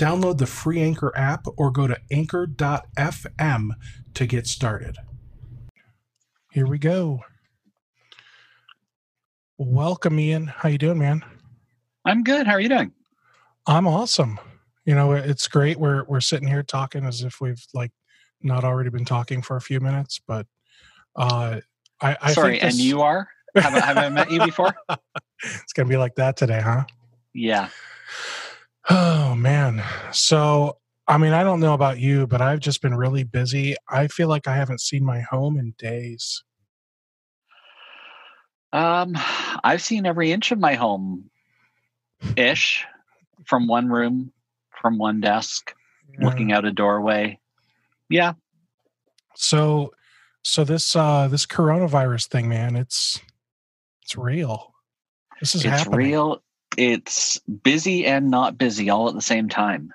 Download the free Anchor app or go to anchor.fm to get started. Here we go. Welcome, Ian. How you doing, man? I'm good. How are you doing? I'm awesome. You know, it's great. We're we're sitting here talking as if we've like not already been talking for a few minutes, but uh I, I sorry, this... and you are? Have, I, have I met you before? it's gonna be like that today, huh? Yeah. Oh man. So I mean, I don't know about you, but I've just been really busy. I feel like I haven't seen my home in days. Um, I've seen every inch of my home ish from one room, from one desk, yeah. looking out a doorway. Yeah. So so this uh this coronavirus thing, man, it's it's real. This is it's happening. real it's busy and not busy all at the same time.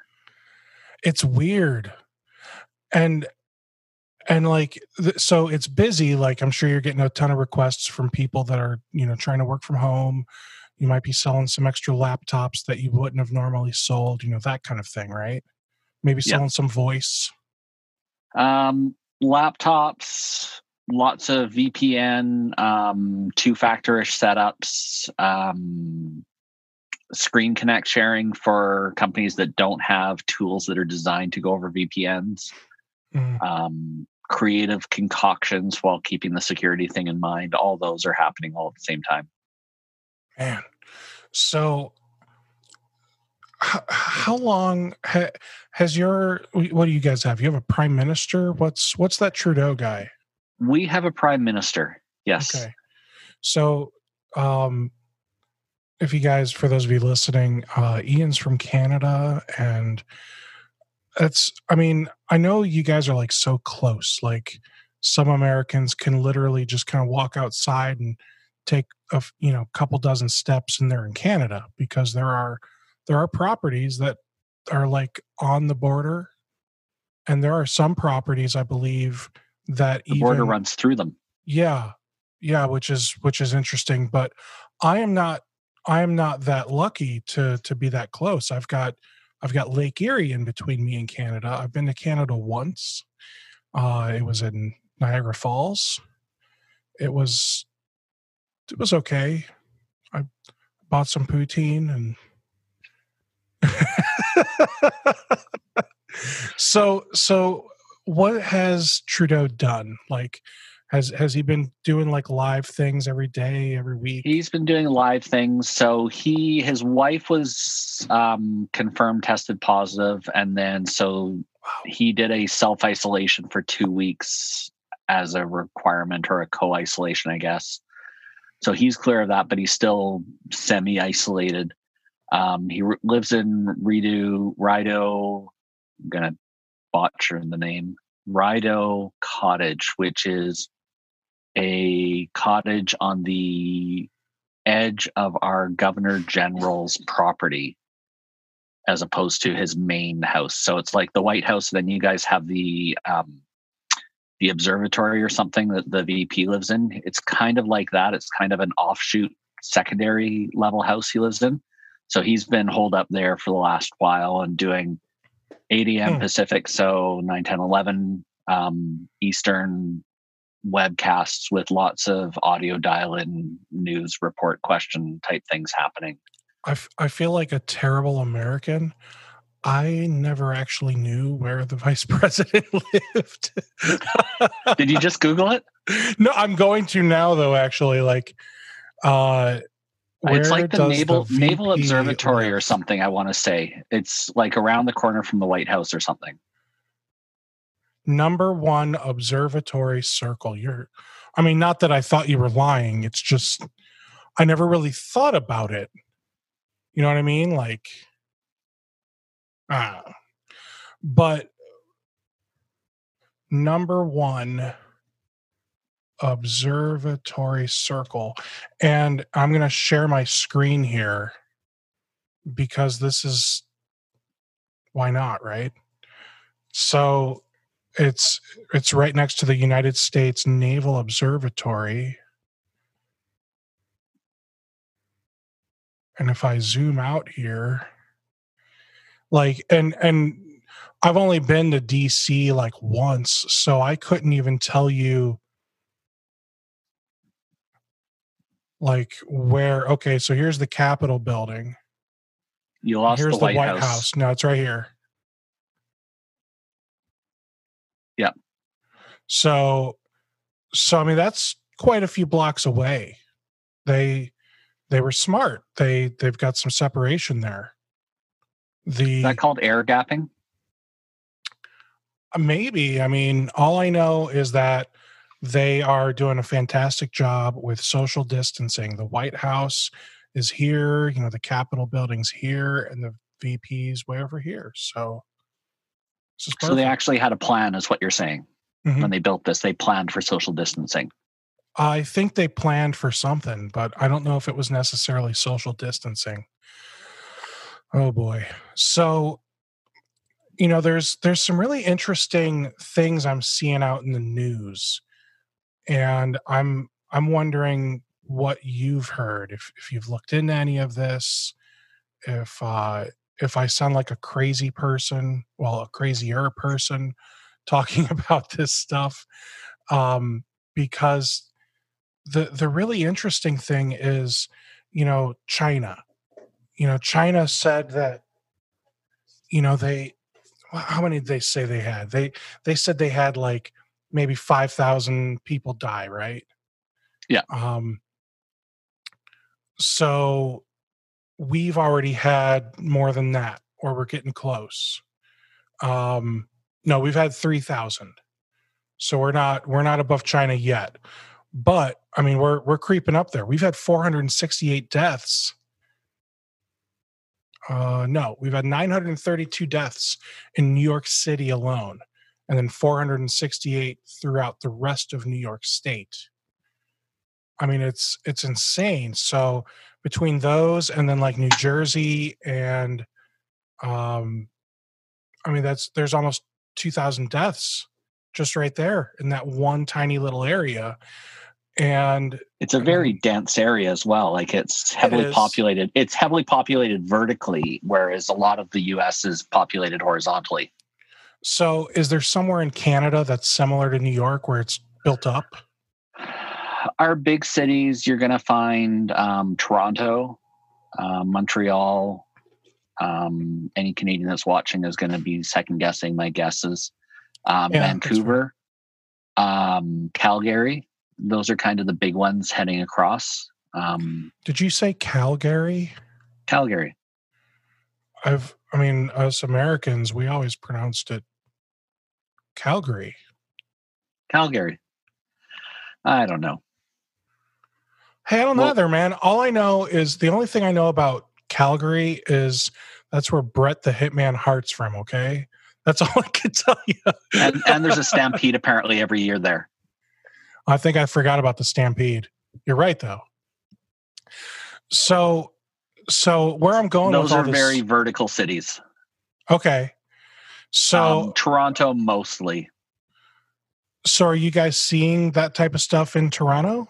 It's weird. And and like so it's busy like i'm sure you're getting a ton of requests from people that are you know trying to work from home you might be selling some extra laptops that you wouldn't have normally sold you know that kind of thing right maybe selling yeah. some voice um laptops lots of vpn um two factorish setups um ScreenConnect sharing for companies that don't have tools that are designed to go over VPNs. Mm. Um, creative concoctions while keeping the security thing in mind. All those are happening all at the same time. Man, so how, how long ha, has your what do you guys have? You have a prime minister. What's what's that Trudeau guy? We have a prime minister. Yes. Okay. So um if you guys, for those of you listening, uh, Ian's from Canada, and that's, I mean, I know you guys are like so close. Like some Americans can literally just kind of walk outside and take a you know couple dozen steps, and they're in Canada because there are there are properties that are like on the border, and there are some properties I believe that the even, border runs through them. Yeah, yeah, which is which is interesting, but I am not I'm not that lucky to to be that close. I've got I've got Lake Erie in between me and Canada. I've been to Canada once. Uh, it was in Niagara Falls. It was it was okay. I bought some poutine and so so what has Trudeau done? Like has has he been doing like live things every day, every week? He's been doing live things. So he his wife was um, confirmed tested positive, and then so he did a self isolation for two weeks as a requirement or a co isolation, I guess. So he's clear of that, but he's still semi isolated. Um, he re- lives in Redo Rideau. I'm gonna butcher the name Rideau Cottage, which is a cottage on the edge of our governor general's property as opposed to his main house. So it's like the White House. Then you guys have the um, the observatory or something that the VP lives in. It's kind of like that. It's kind of an offshoot secondary level house he lives in. So he's been holed up there for the last while and doing 8 a.m. Hmm. Pacific, so 9, 10, 11 um, Eastern webcasts with lots of audio dial-in news report question type things happening. I, f- I feel like a terrible American. I never actually knew where the vice president lived. Did you just Google it? No, I'm going to now though. Actually, like, uh, it's like the naval the naval observatory live? or something. I want to say it's like around the corner from the White House or something number one observatory circle. You're, I mean, not that I thought you were lying. It's just, I never really thought about it. You know what I mean? Like, Uh, but number one observatory circle and i'm going to share my screen here because this is why not right so it's it's right next to the united states naval observatory. And if i zoom out here like and and i've only been to dc like once so i couldn't even tell you like where okay so here's the capitol building. You lost here's the White, House. no it's right here so so i mean that's quite a few blocks away. They they were smart. They they've got some separation there. The Is that called air gapping? Uh, maybe. I mean all i know is that they are doing a fantastic job with social distancing. The white house is here you know the capitol building's here and the vp's way over here. So this is So they actually had a plan, is what you're saying. Mhm. When they built this, they planned for social distancing. i think they planned for something but i don't know if it was necessarily social distancing oh boy so you know there's there's some really interesting things i'm seeing out in the news and i'm i'm wondering what you've heard if if you've looked into any of this if uh if i sound like a crazy person well a crazier person talking about this stuff um because the the really interesting thing is you know china. You know china said that you know they how many did they say they had? They they said they had like maybe 5000 people die right? Yeah. um so we've already had more than that or we're getting close. Um no we've had 3000 so we're not we're not above china yet. But i mean we're we're creeping up there. We've had 468 deaths. Uh no we've had 932 deaths in new york city alone and then 468 throughout the rest of new york state. I mean it's it's insane. So between those and then like new jersey and um i mean that's there's almost 2000 deaths just right there in that one tiny little area and It's a very dense area as well. Like it's heavily is. populated. It's heavily populated vertically, whereas a lot of the US is populated horizontally. so is there somewhere in canada that's similar to new york where it's built up Our big cities, you're going to find um, Toronto, uh, Montreal. Um, any Canadian that's watching is going to be second guessing my guesses. Um, Yeah, Vancouver, um, Calgary. Those are kind of the big ones heading across. Um, did you say calgary Calgary. i've i mean us americans we always pronounced it calgary Calgary. I don't know. Hey, I don't know either, man. All I know is the only thing I know about Calgary is that's where Brett the Hitman Hart's from. Okay, that's all I can tell you. And, and there's a stampede apparently every year there. I think I forgot about the Stampede. You're right, though. So, so where I'm going Those are this, very vertical cities. okay. So, um, Toronto mostly. so are you guys seeing that type of stuff in Toronto?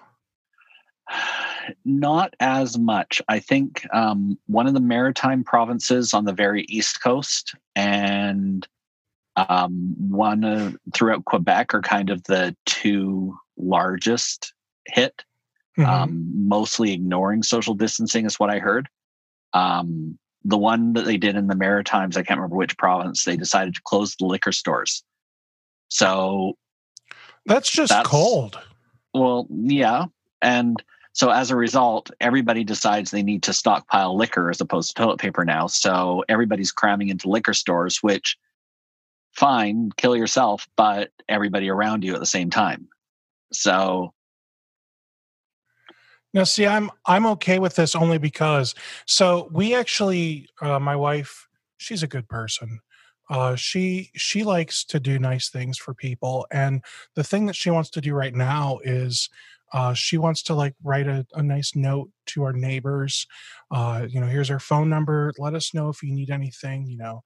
Not as much. I think um, one of the maritime provinces on the very east coast and um, one uh, throughout Quebec are kind of the two largest hit. Mhm. Um, mostly ignoring social distancing is what I heard. Um, the one that they did in the Maritimes, I can't remember which province, they decided to close the liquor stores. So that's just that's- cold. well, yeah. And so as a result, everybody decides they need to stockpile liquor as opposed to toilet paper now. So everybody's cramming into liquor stores, which fine, kill yourself, but everybody around you at the same time. So Now, see, I'm I'm okay with this only because so we actually, uh, my wife she's a good person. Uh, she she likes to do nice things for people, and the thing that she wants to do right now is uh, she wants to like write a, a nice note to our neighbors. Uh, you know, here's our phone number. Let us know if you need anything. You know,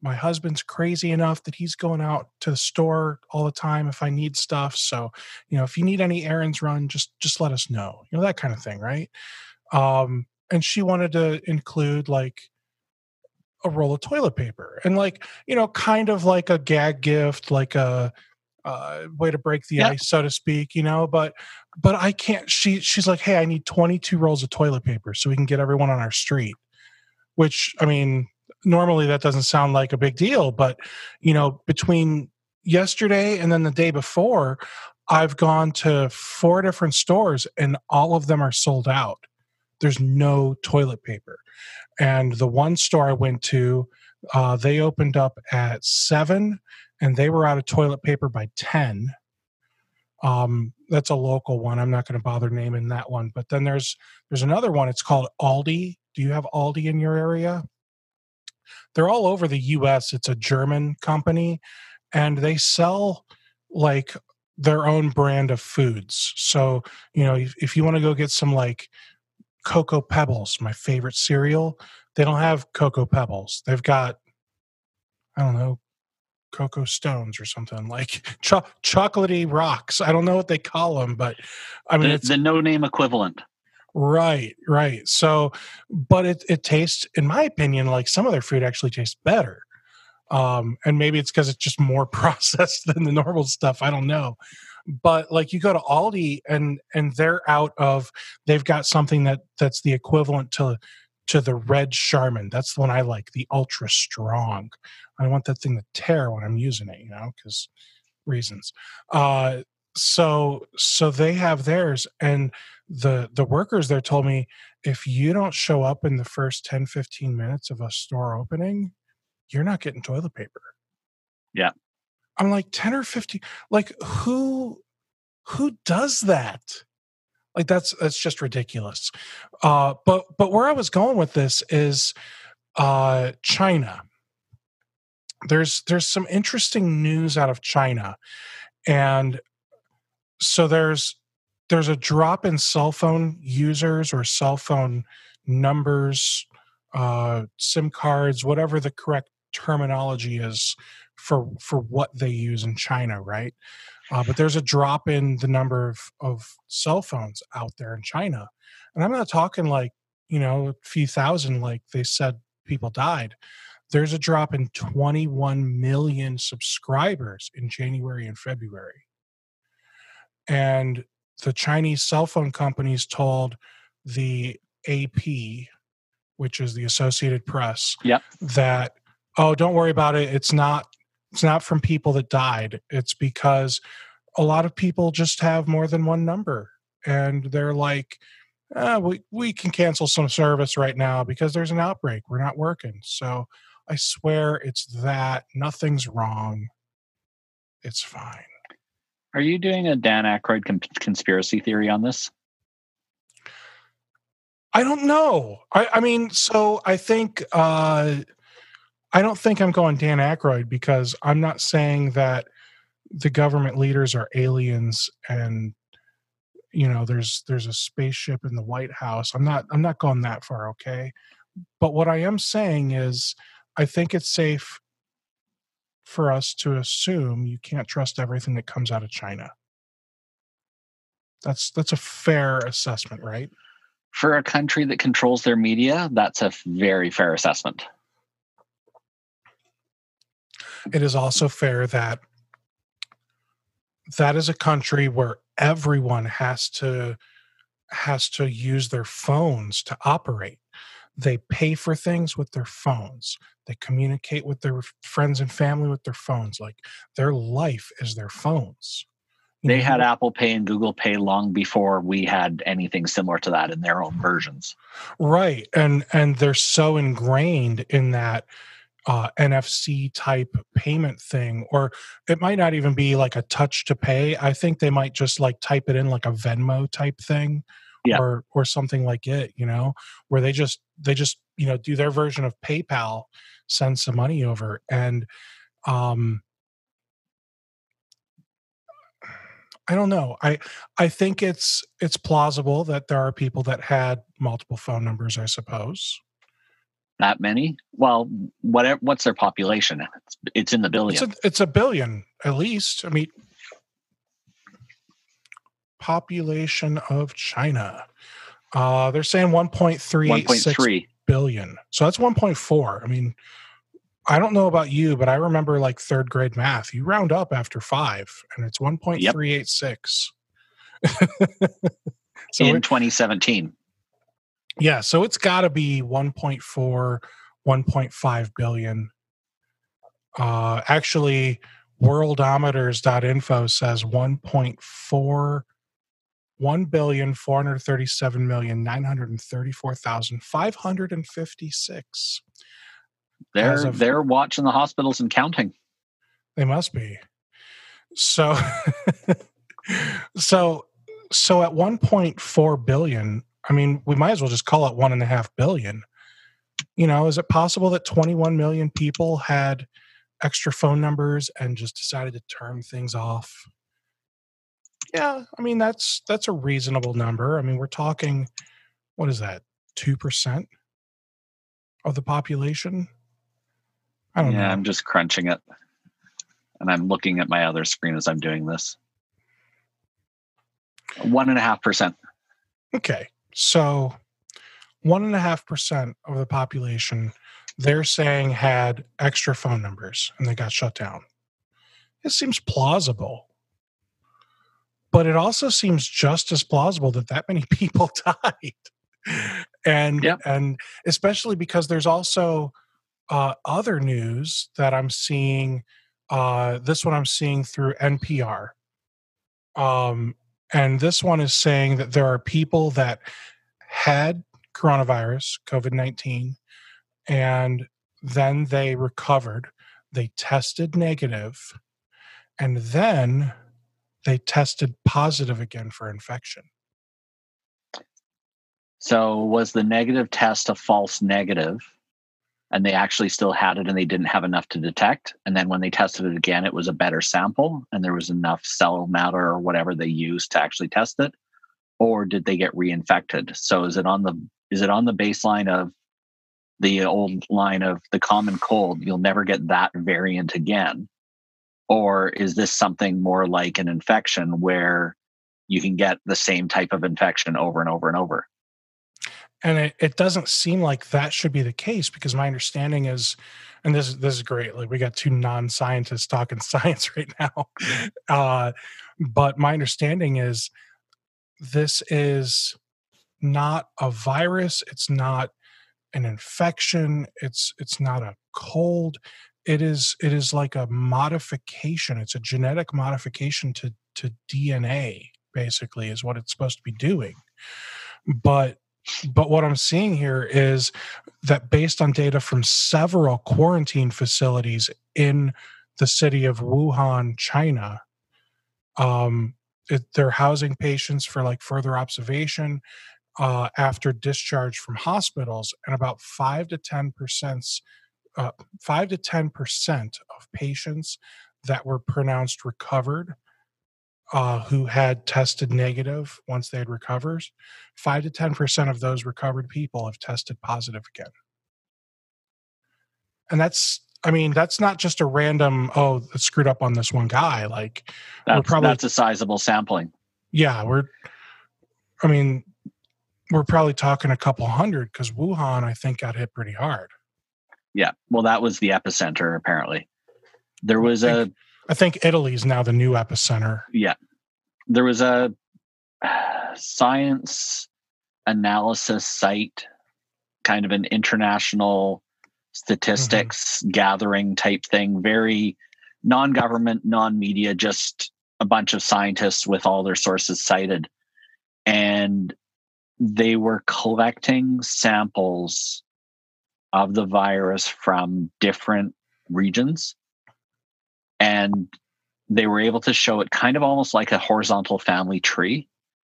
my husband's crazy enough that he's going out to the store all the time if I need stuff. So, you know, if you need any errands run, just just let us know. You know, that kind of thing, right? Um, and she wanted to include like a roll of toilet paper and like you know kind of like a gag gift like a uh, way to break the yep. ice so to speak you know but but i can't she she's like hey i need 22 rolls of toilet paper so we can get everyone on our street which i mean normally that doesn't sound like a big deal but you know between yesterday and then the day before i've gone to four different stores and all of them are sold out there's no toilet paper and the one store I went to, uh, they opened up at seven, and they were out of toilet paper by ten. Um, that's a local one. I'm not going to bother naming that one. But then there's there's another one. It's called Aldi. Do you have Aldi in your area? They're all over the U.S. It's a German company, and they sell like their own brand of foods. So you know, if, if you want to go get some like Cocoa Pebbles, my favorite cereal. They don't have Cocoa Pebbles. They've got, I don't know, Cocoa Stones or something like cho- chocolatey rocks. I don't know what they call them, but I mean, the, it's the no name equivalent. Right, right. So, but it it tastes, in my opinion, like some of their food actually tastes better. Um, and maybe it's because it's just more processed than the normal stuff. I don't know but like you go to Aldi and and they're out of they've got something that that's the equivalent to to the red Charmin. That's the one I like, the ultra strong. I want that thing to tear when I'm using it, you know, because reasons. Uh so so they have theirs and the the workers there told me if you don't show up in the first 10 15 minutes of a store opening you're not getting toilet paper yeah I'm like 10 or 15 like who who does that? Like that's that's just ridiculous. Uh but but where I was going with this is uh China. There's there's some interesting news out of China and so there's there's a drop in cell phone users or cell phone numbers uh sim cards whatever the correct terminology is for for what they use in China, right? Uh, but there's a drop in the number of, of cell phones out there in China, and I'm not talking like you know a few thousand, like they said people died. There's a drop in 21 million subscribers in January and February, and the Chinese cell phone companies told the AP, which is the Associated Press, yep. that oh, don't worry about it. It's not it's not from people that died. It's because a lot of people just have more than one number and they're like, ah, we, we can cancel some service right now because there's an outbreak. We're not working. So I swear it's that. Nothing's wrong. It's fine. Are you doing a Dan Aykroyd conspiracy theory on this? I don't know. I, I mean, so I think uh, I don't think I'm going Dan Aykroyd because I'm not saying that the government leaders are aliens and you know there's there's a spaceship in the White House. I'm not I'm not going that far, okay? But what I am saying is I think it's safe for us to assume you can't trust everything that comes out of China. That's that's a fair assessment, right? For a country that controls their media, that's a very fair assessment it is also fair that that is a country where everyone has to has to use their phones to operate they pay for things with their phones they communicate with their friends and family with their phones like their life is their phones you they know? had apple pay and google pay long before we had anything similar to that in their own versions right and and they're so ingrained in that uh, NFC type payment thing, or it might not even be like a touch to pay. I think they might just like type it in like a Venmo type thing, Yeah. or or something like it, you know, where they just they just you know do their version of PayPal, send some money over, and um, I don't know. I I think it's it's plausible that there are people that had multiple phone numbers. I suppose. That many? Well, whatever. What's their population? It's, it's in the It's billions. a, it's a billion at least. I mean, population of China. Uh, they're saying One 1.386 point three. billion. So that's 1.4. I mean, I don't know about you, but I remember like third grade math. You round up after five, and it's 1.386. so in it, 2017. yeah, so it's got to be 1.4, 1.5 billion. Uh, actually, worldometers.info says 1.4 one billion four hundred thirty-seven million nine hundred thirty-four thousand five hundred and fifty-six. They're of- they're watching the hospitals and counting. They must be. So, so, so at one point four billion. I mean, we might as well just call it one and a half billion. You know, is it possible that twenty-one million people had extra phone numbers and just decided to turn things off? Yeah, I mean that's that's a reasonable number. I mean, we're talking, what is that, two percent of the population? I don't yeah, know. I'm just crunching it, and I'm looking at my other screen as I'm doing this. One and a half percent. Okay. So one and a half percent of the population they're saying had extra phone numbers and they got shut down. It seems plausible. But it also seems just as plausible that that many people died. And Yep. and especially because there's also uh, other news that I'm seeing. Uh, this one I'm seeing through NPR. Um, and this one is saying that there are people that had coronavirus, COVID 19, and then they recovered. They tested negative, and then they tested positive again for infection. So was the negative test a false negative, and they actually still had it, and they didn't have enough to detect? And then when they tested it again, it was a better sample, and there was enough cell matter or whatever they used to actually test it, or did they get reinfected? So is it on the is it on the baseline of the old line of the common cold? You'll never get that variant again, or is this something more like an infection where you can get the same type of infection over and over and over? and it, it doesn't seem like that should be the case because my understanding is and this is this is great like we got two non-scientists talking science right now uh, but my understanding is this is not a virus it's not an infection it's it's not a cold it is it is like a modification it's a genetic modification to to dna basically is what it's supposed to be doing. But but what I'm seeing here is that based on data from several quarantine facilities in the city of Wuhan, China, um, it, they're housing patients for like further observation uh, after discharge from hospitals, and about five to ten percent, uh, five to ten percent of patients that were pronounced recovered uh, who had tested negative once they had recovered, five to ten percent of those recovered people have tested positive again. And that's, I mean, that's not just a random, oh, it screwed up on this one guy. Like, That's, probably- that's a sizable sampling. yeah, we're, I mean, we're probably talking a couple hundred because Wuhan, I think, got hit pretty hard. Yeah. Well, that was the epicenter, apparently. There was I a I think Italy is now the new epicenter. yeah there was a science analysis site kind of an international statistics mm-hmm. gathering type thing very non-government non-media just a bunch of scientists with all their sources cited and they were collecting samples of the virus from different regions. And they were able to show it kind of almost like a horizontal family tree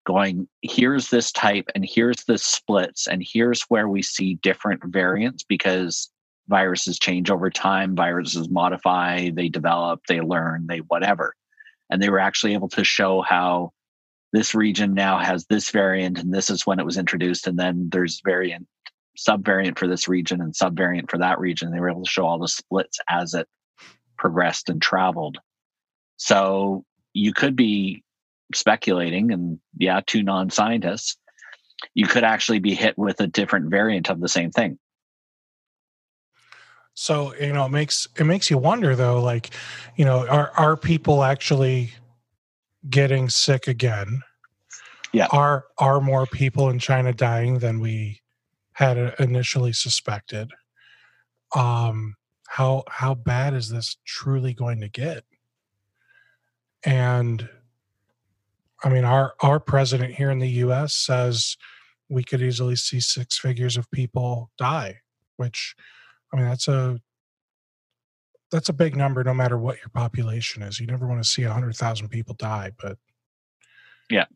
going here's this type and here's the splits and here's where we see different variants because viruses change over time viruses modify they develop they learn they whatever. And they were actually able to show how this region now has this variant and this is when it was introduced and then there's variant subvariant for this region and subvariant for that region they were able to show all the splits as it progressed and traveled so you could be speculating, and yeah, two non scientists, you could actually be hit with a different variant of the same thing. So you know, it makes it makes you wonder though, like, you know, are are people actually getting sick again? Yeah. Are are more people in China dying than we had initially suspected? Um, how how bad is this truly going to get? And I mean, our our president here in the U.S. says we could easily see six figures of people die, which, I mean, that's a that's a big number, no matter what your population is. You never want to see a hundred thousand people die, but yeah.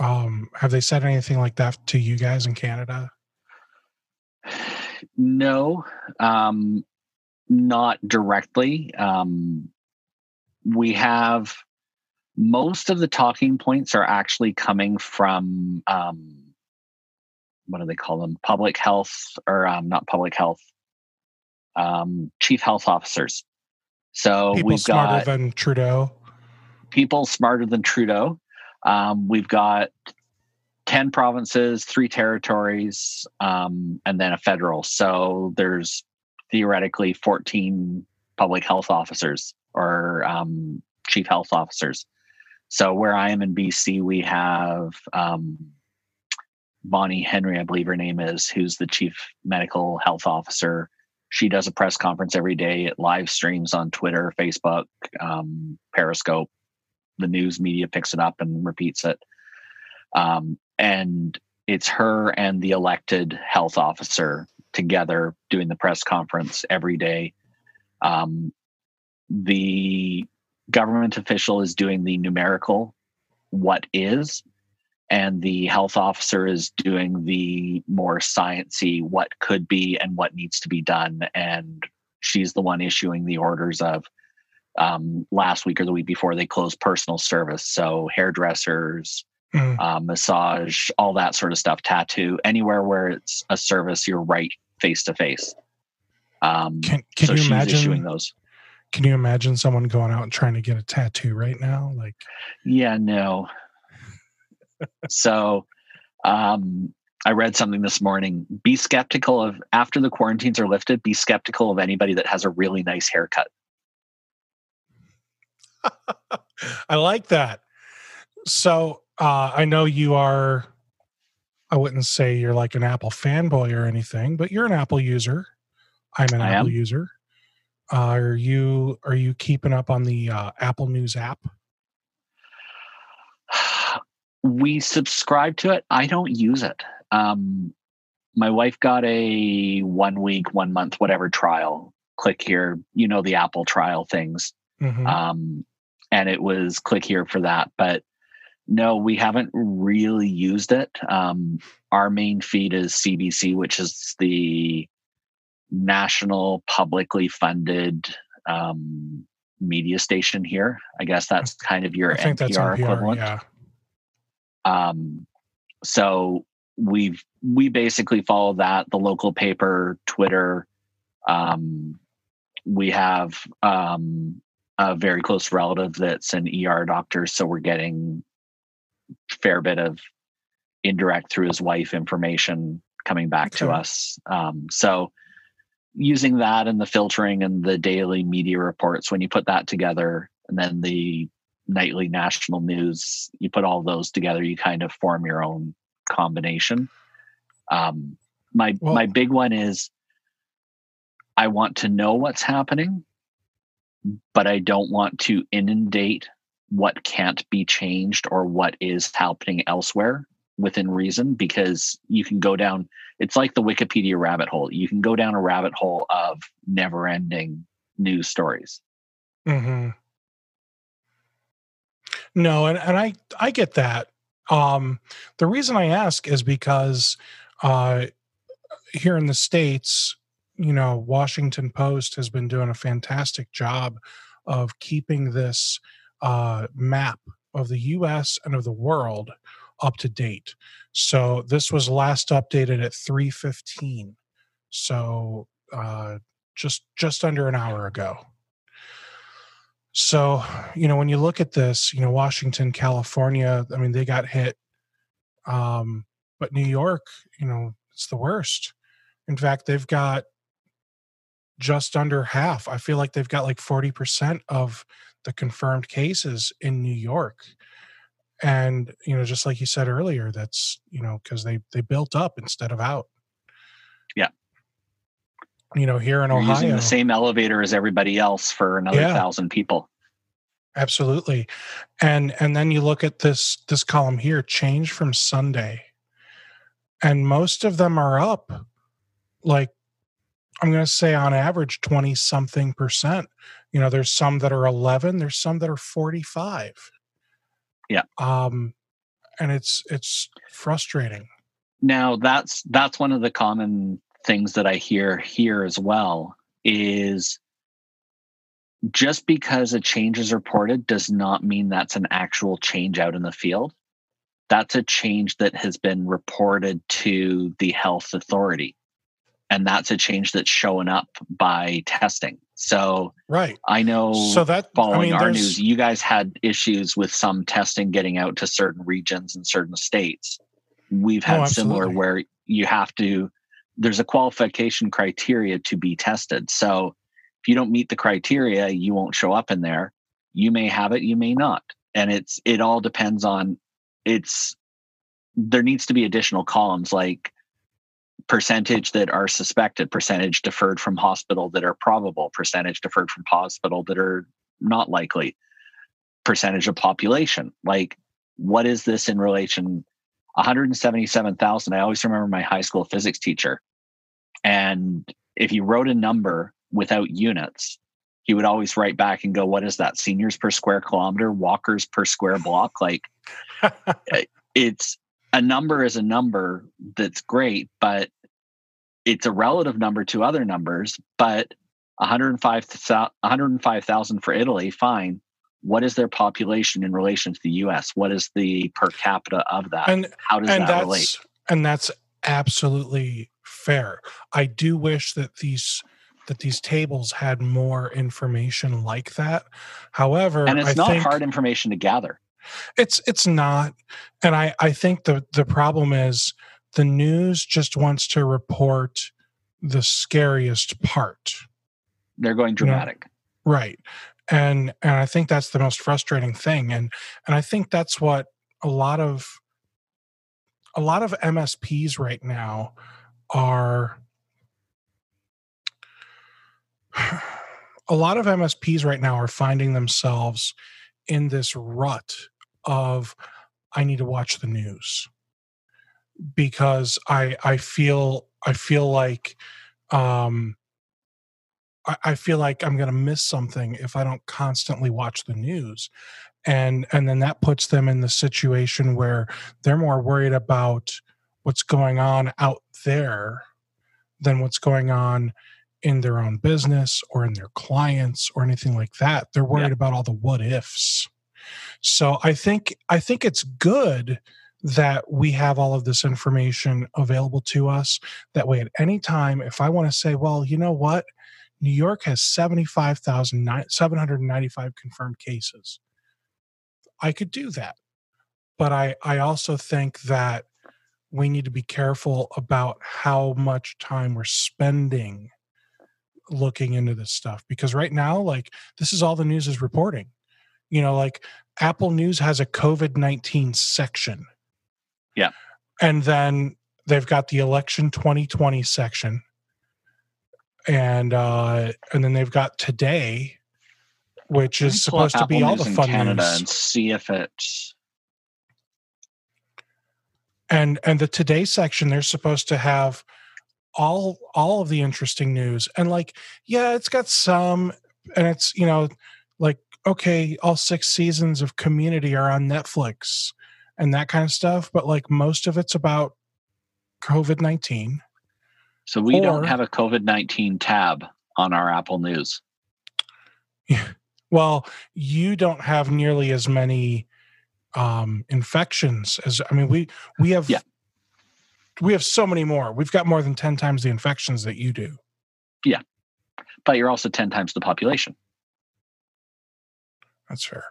Um, have they said anything like that to you guys in Canada? No, um, not directly. Um, we have most of the talking points are actually coming from um, what do they call them? Public health or um, not public health, um, chief health officers. So people we've smarter got than Trudeau. People smarter than Trudeau. Um, we've got ten provinces, three territories, um, and then a federal. So there's theoretically fourteen public health officers or um, chief health officers. So where I am in BC, we have um, Bonnie Henry, I believe her name is, who's the chief medical health officer. She does a press conference every day. It live streams on Twitter, Facebook, um, Periscope. The news media picks it up and repeats it. Um, and it's her and the elected health officer together doing the press conference every day. Um, the government official is doing the numerical what is and the health officer is doing the more sciency what could be and what needs to be done and she's the one issuing the orders of um, last week or the week before they closed personal service so hairdressers mm. uh, massage all that sort of stuff tattoo anywhere where it's a service you're right face to face um, can, can so you imagine issuing those can you imagine someone going out and trying to get a tattoo right now? Like, yeah, no. so, um, I read something this morning. Be skeptical of after the quarantines are lifted. Be skeptical of anybody that has a really nice haircut. I like that. So uh, I know you are. I wouldn't say you're like an Apple fanboy or anything, but you're an Apple user. I'm an I Apple am. user. Uh, are you are you keeping up on the uh, Apple News app? We subscribe to it. I don't use it. Um, my wife got a one week, one month, whatever trial. Click here, you know the Apple trial things, mm-hmm. um, and it was click here for that. But no, we haven't really used it. Um, our main feed is CBC, which is the national publicly funded um, media station here. I guess that's kind of your NPR, NPR, equivalent. Yeah. Um, so we've we basically follow that the local paper, Twitter. Um, we have um, a very close relative that's an ER doctor, so we're getting fair bit of indirect through his wife information coming back okay. to us. Um, so using that and the filtering and the daily media reports, when you put that together, and then the nightly national news, you put all those together, you kind of form your own combination. Um, my well, my big one is I want to know what's happening, but I don't want to inundate what can't be changed or what is happening elsewhere within reason because you can go down it's like the wikipedia rabbit hole. You can go down a rabbit hole of never ending news stories. Mm-hmm. no and, and i i get that. Um, the reason I ask is because uh, here in the states, you know, Washington Post has been doing a fantastic job of keeping this uh, map of the U.S. and of the world up to date. So this was last updated at 3:15. So uh, just just under an hour ago. So, you know, when you look at this, you know, Washington, California, I mean, they got hit. Um, but New York, you know, it's the worst. In fact, they've got just under half. I feel like they've got like 40% of the confirmed cases in New York. And, you know, just like you said earlier, that's, you know, because they they built up instead of out. Yeah. You know, here in You're Ohio. using the same elevator as everybody else for another Yeah. thousand people. Absolutely. And and then you look at this this column here, change from Sunday. And most of them are up like I'm going to say on average 20 something percent. You know, there's some that are 11, there's some that are 45. Yeah. Um and it's it's frustrating. Now that's that's one of the common things that I hear here as well is just because a change is reported does not mean that's an actual change out in the field. That's a change that has been reported to the health authority. And that's a change that's showing up by testing. So Right. I know So that following I mean our news, you guys had issues with some testing getting out to certain regions and certain states. We've oh, had Oh, similar where you have to, there's a qualification criteria to be tested. So if you don't meet the criteria, you won't show up in there. You may have it, you may not. And it's, it all depends on, it's, there needs to be additional columns like percentage that are suspected, percentage deferred from hospital that are probable, percentage deferred from hospital that are not likely, percentage of population. Like, what is this in relation? 177,000. I always remember my high school physics teacher. And if you wrote a number without units, he would always write back and go, What is that? Seniors per square kilometer, walkers per square block? Like, eh, it's a number is a number that's great, but it's a relative number to other numbers. But 105,000 105,000 for Italy, fine. What is their population in relation to the US? What is the per capita of that? and How does and that relate? and that's absolutely fair i do wish that these that these tables had more information like that however And it's I not think hard information to gather. It's it's not. And i i think the the problem is the news just wants to report the scariest part. They're going You know, dramatic. right. And and i think that's the most frustrating thing. And and i think that's what a lot of a lot of msps right now are a lot of msps right now are finding themselves in this rut of i need to watch the news because i i feel i feel like um I, I feel like I'm going to miss something if I don't constantly watch the news, and and then that puts them in the situation where they're more worried about what's going on out there than what's going on in their own business or in their clients or anything like that. They're worried about all the what ifs. So I think I think it's good that we have all of this information available to us. That way, at any time, if I want to say, well, you know what, New York has 75,795 confirmed cases. I could do that. But I, I also think that we need to be careful about how much time we're spending looking into this stuff because right now, like, this is all the news is reporting. You know, like Apple News has a COVID 19 section. Yeah. And then they've got the election 2020 section and uh and then they've got today which is supposed to be all the fun Canada news and see if it's and and the today section they're supposed to have all all of the interesting news and like yeah it's got some and it's you know okay all six seasons of community are on netflix and that kind of stuff, but like most of it's about COVID 19. So we Or- don't have a COVID 19 tab on our Apple News. Well, you don't have nearly as many um, infections as I mean we we have Yeah. we have so many more. We've got more than 10 times the infections that you do. Yeah. But you're also 10 times the population. That's fair.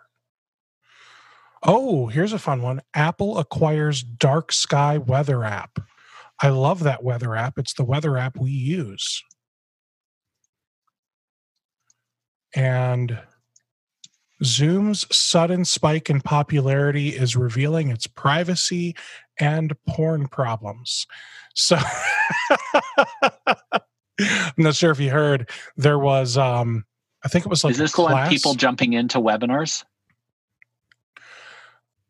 Oh, here's a fun one. Apple acquires Dark Sky weather app. I love that weather app. It's the weather app we use. And Zoom's sudden spike in popularity is revealing its privacy and porn problems. So I'm not sure if you heard there was um I think it was like Is this one people jumping into webinars?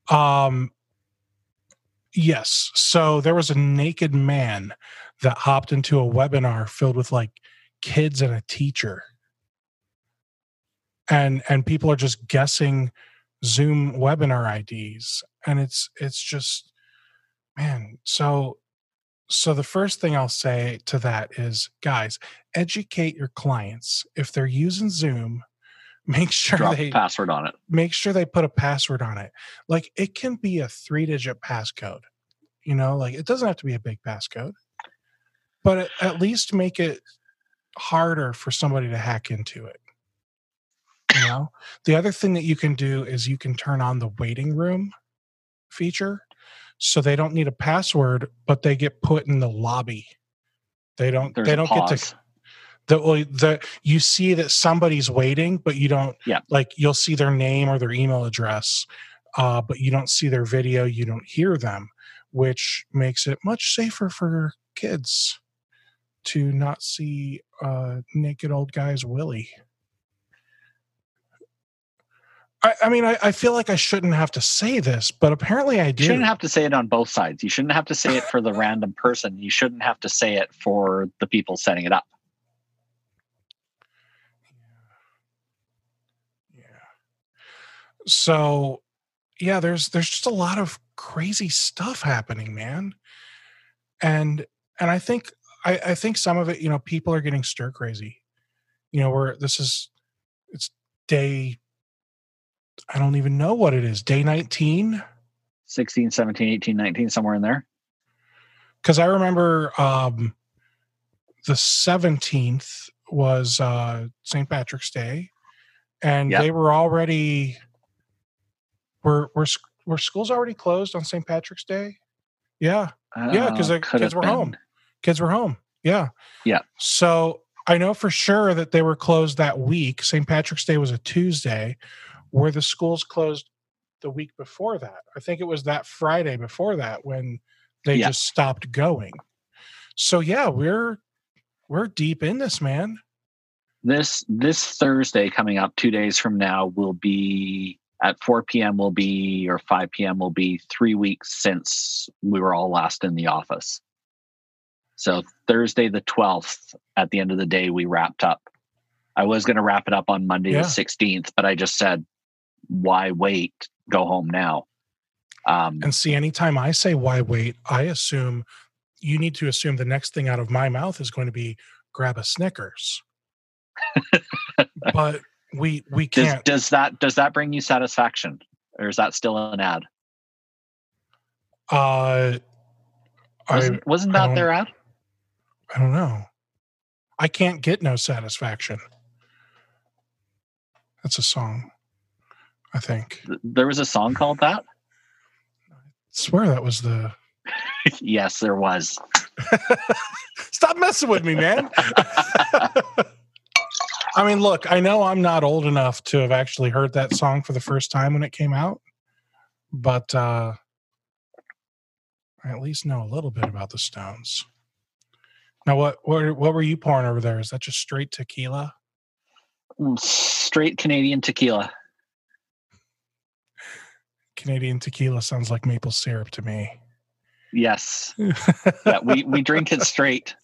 Um, yes. So there was a naked man that hopped into a webinar filled with like kids and a teacher, and and people are just guessing Zoom webinar IDs, and it's it's just man. So so the first thing I'll say to that is, guys, educate your clients if they're using Zoom. Make sure Drop they a password on it. make sure they put a password on it. Like it can be a three digit passcode, you know, like it doesn't have to be a big passcode, but at least make it harder for somebody to hack into it. You know, the other thing that you can do is you can turn on the waiting room feature so they don't need a password, but they get put in the lobby. They don't, There's they don't get to the well, the you see that somebody's waiting, but you don't. Yeah. Like you'll see their name or their email address, uh, but you don't see their video. You don't hear them, which makes it much safer for kids to not see uh, naked old guy's willy. I, I mean, I, I feel like I shouldn't have to say this, but apparently I do. You shouldn't have to say it on both sides. You shouldn't have to say it for the random person. You shouldn't have to say it for the people setting it up. Yeah. So, yeah, there's there's just a lot of crazy stuff happening, man. And and I think I, I think some of it, you know, people are getting stir crazy. You know, where this is it's day I don't even know what it is, day 19. 16, 17, 18, 19, somewhere in there. Because I remember um the 17th was uh St. Patrick's Day, and Yep. they were already were were were schools already closed on St. Patrick's Day? Yeah, yeah. Because the kids were home. kids were home. Yeah, Yeah. So I know for sure that they were closed that week. St. Patrick's Day was a Tuesday, where the schools closed the week before that. I think it was that Friday before that when they Yeah. just stopped going. So yeah, we're we're deep in this, man. This this Thursday coming up, two days from now, will be at 4 p.m. will be or 5 p.m. will be three weeks since we were all last in the office. So Thursday the 12th, at the end of the day, we wrapped up. I was going to wrap it up on Monday Yeah. the 16th, but I just said, why wait? Go home now. Um, And see, anytime I say why wait, I assume you need to assume the next thing out of my mouth is going to be grab a Snickers. but we we does, can't. does that does that bring you satisfaction, or is that still an ad? Uh, I Wasn't, wasn't that their ad? I don't know. I can't get no satisfaction. That's a song. I think. Th- There was a song called that. swear that was the. yes, there was. Stop messing with me, man. I mean, look, I know I'm not old enough to have actually heard that song for the first time when it came out, but uh, I at least know a little bit about the Stones. Now, what what what were you pouring over there? Is that just straight tequila? Mm, Straight Canadian tequila. Canadian tequila sounds like maple syrup to me. Yes, yeah, we we drink it straight.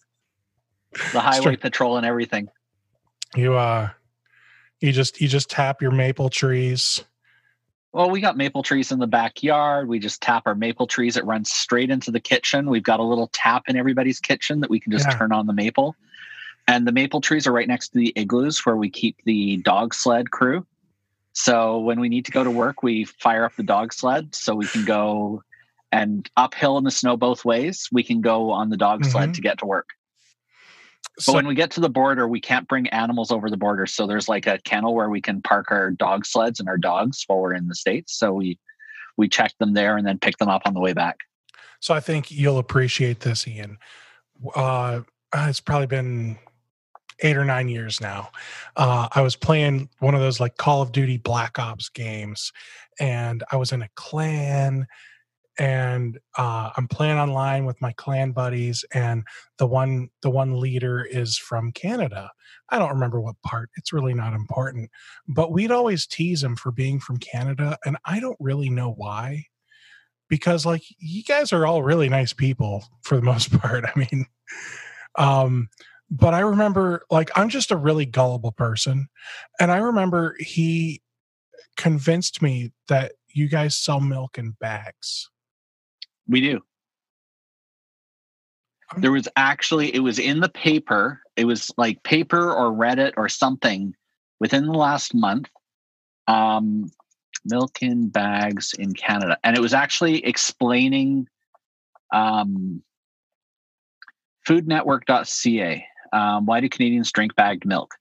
The highway Straight. patrol and everything. You uh, you just you just tap your maple trees, Well, we got maple trees in the backyard. We just tap our maple trees. It runs straight into the kitchen. We've got a little tap in everybody's kitchen that we can just Yeah. turn on the maple. And the maple trees are right next to the igloos where we keep the dog sled crew. So when we need to go to work, we fire up the dog sled so we can go and uphill in the snow both ways. We can go on the dog sled Mhm. to get to work. But So, when we get to the border, we can't bring animals over the border. So there's like a kennel where we can park our dog sleds and our dogs while we're in the states. So we we check them there and then pick them up on the way back. so I think you'll appreciate this, Ian. Uh, it's probably been eight or nine years now. Uh, I was playing one of those like Call of Duty Black Ops games, and I was in a clan, and uh, I'm playing online with my clan buddies, and the one the one leader is from Canada. I don't remember what part. It's really not important, but we'd always tease him for being from Canada, and I don't really know why. Because like you guys are all really nice people for the most part. I mean, um, but I remember like I'm just a really gullible person, and I remember he convinced me that you guys sell milk in bags. We do. There was actually it was in the paper. It was like paper or Reddit or something within the last month. Um, milk in bags in Canada, and it was actually explaining um, foodnetwork.ca. Um, why do Canadians drink bagged milk?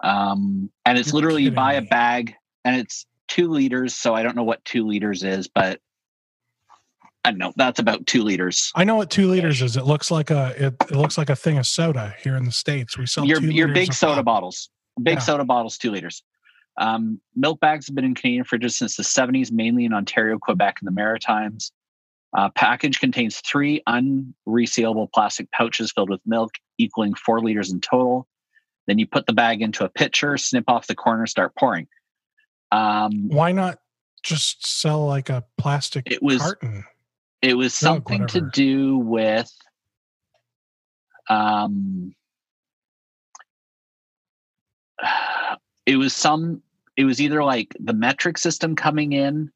Um, and it's You're literally you buy a bag and it's two liters. So I don't know what two liters is, but I don't know. That's about two liters. I know what two liters is. It looks like a it, it looks like a thing of soda here in the states. We sell your your big soda pop. bottles. Big Yeah. soda bottles, two liters. Um, milk bags have been in Canadian fridges since the 70s, mainly in Ontario, Quebec, and the Maritimes. Uh, package contains three unresealable plastic pouches filled with milk, equaling four liters in total. Then you put the bag into a pitcher, snip off the corner, start pouring. Um, Why not just sell like a plastic It was- carton? it was something to do with um it was some it was either like the metric system coming in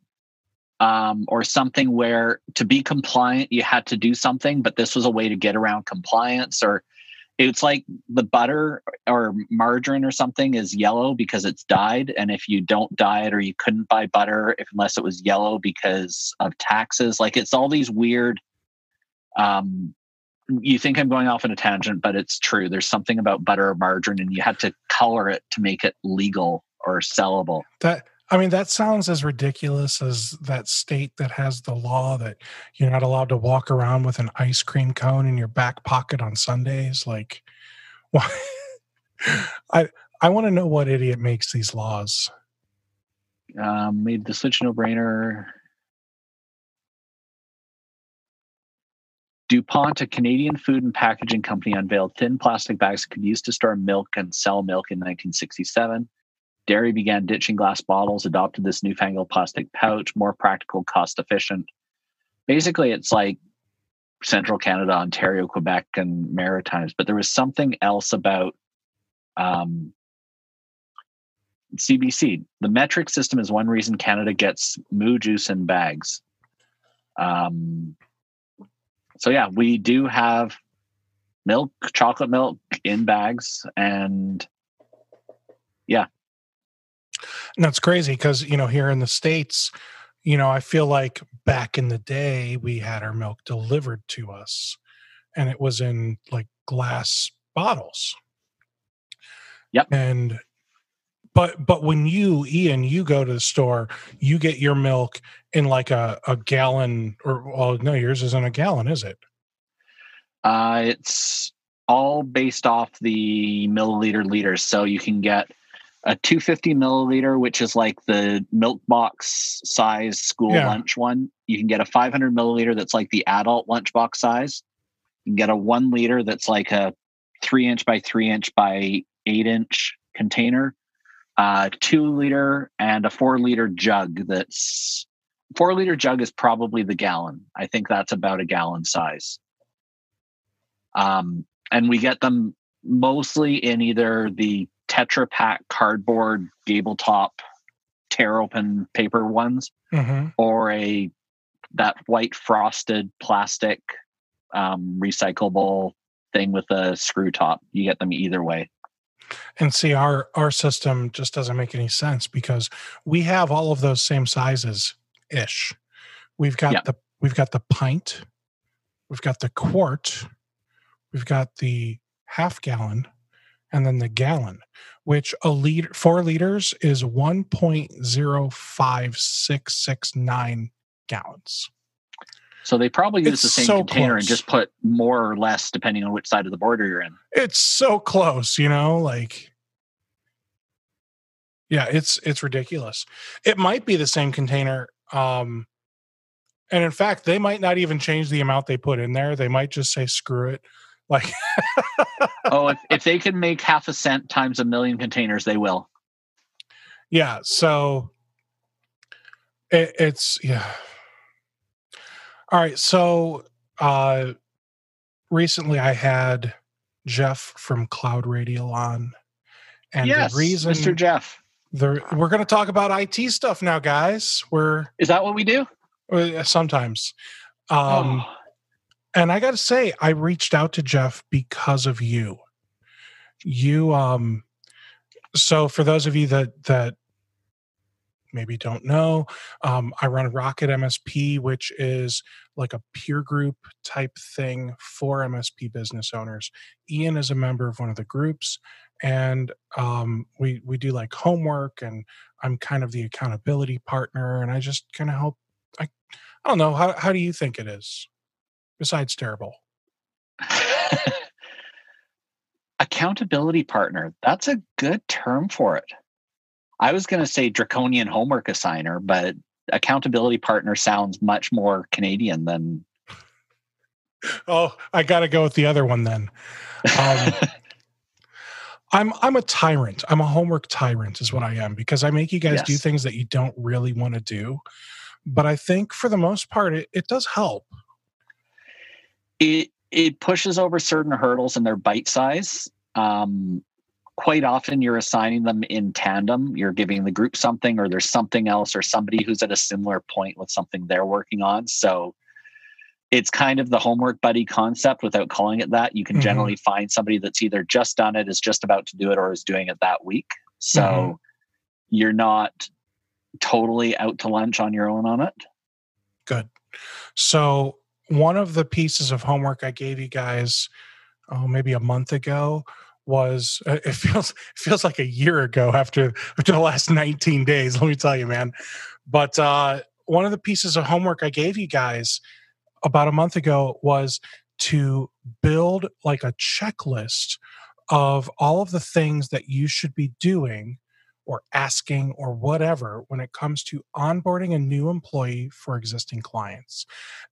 um or something where to be compliant you had to do something but this was a way to get around compliance or it's like the butter or margarine or something is yellow because it's dyed and if you don't dye it or you couldn't buy butter if unless it was yellow because of taxes like it's all these weird um you think i'm going off on a tangent but it's true. There's something about butter or margarine and you had to color it to make it legal or sellable. That I mean, that sounds as ridiculous as that state that has the law that you're not allowed to walk around with an ice cream cone in your back pocket on Sundays. Like, why? I I want to know what idiot makes these laws. um, made the switch no brainer. DuPont, a Canadian food and packaging company, unveiled thin plastic bags that could use to store milk and sell milk in 1967. Dairy began ditching glass bottles, adopted this newfangled plastic pouch, more practical, cost efficient. Basically, it's like central Canada, Ontario, Quebec, and Maritimes. But there was something else about um, CBC. The metric system is one reason Canada gets moo juice in bags. Um, so yeah, we do have milk, chocolate milk in bags, and And that's crazy because you know here in the states, you know, I feel like back in the day we had our milk delivered to us, and it was in like glass bottles. Yep. And but but when you Ian, you go to the store, you get your milk in like a a gallon or well, no, yours isn't a gallon, is it? uh, it's all based off the milliliter liters. So you can get a 250 milliliter, which is like the milk box size school Yeah. lunch one. You can get a 500 milliliter that's like the adult lunchbox size. You can get a one liter that's like a three inch by three inch by eight inch container, uh, two liter, and a four liter jug. That's four liter jug is probably the gallon. I think that's about a gallon size. Um, and we get them mostly in either the Tetra Pak cardboard gable top tear open paper ones hmm or a that white frosted plastic um, recyclable thing with a screw top. You get them either way. And see, our our system just doesn't make any sense because we have all of those same sizes ish. We've got Yeah. the we've got the pint, we've got the quart, we've got the half gallon, and then the gallon, which a liter four liters is one point zero five six six nine gallons. So they probably use It's the same so container and just put more or less depending on which side of the border you're in. It's so close, you know, like yeah, it's it's ridiculous. It might be the same container um and in fact, they might not even change the amount they put in there. They might just say screw it. Like oh, if, if they can make half a cent times a million containers, they will. yeah, so it, it's yeah. All right, so uh recently I had Jeff from Cloud Radial on and yes, the reason Mr. Jeff. the we're going to talk about IT stuff now, guys. We're Is that what we do? uh, sometimes, um, oh, and I got to say, I reached out to Jeff because of you. You, um, so for those of you that that maybe don't know, um, I run Rocket MSP, which is like a peer group type thing for MSP business owners. Ian is a member of one of the groups, and um, we we do like homework, and I'm kind of the accountability partner, and I just kind of help. I I don't know how how do you think it is? Besides terrible, accountability partner. That's a good term for it. I was going to say draconian homework assigner, but accountability partner sounds much more Canadian than. oh, I got to go with the other one then. Um, I'm I'm a tyrant. I'm a homework tyrant, is what I am, because I make you guys do things that you don't really want to do. But I think for the most part, it, it does help. It it pushes over certain hurdles and they're bite size. Um, quite often, you're assigning them in tandem. You're giving the group something, or there's something else, or somebody who's at a similar point with something they're working on. So it's kind of the homework buddy concept without calling it that. You can Mhm. generally find somebody that's either just done it, is just about to do it, or is doing it that week. So Mhm. you're not totally out to lunch on your own on it. Good. So one of the pieces of homework I gave you guys, oh, maybe a month ago, was uh, it feels it feels like a year ago after after the last 19 days. Let me tell you, man. But uh, one of the pieces of homework I gave you guys about a month ago was to build like a checklist of all of the things that you should be doing or asking or whatever when it comes to onboarding a new employee for existing clients.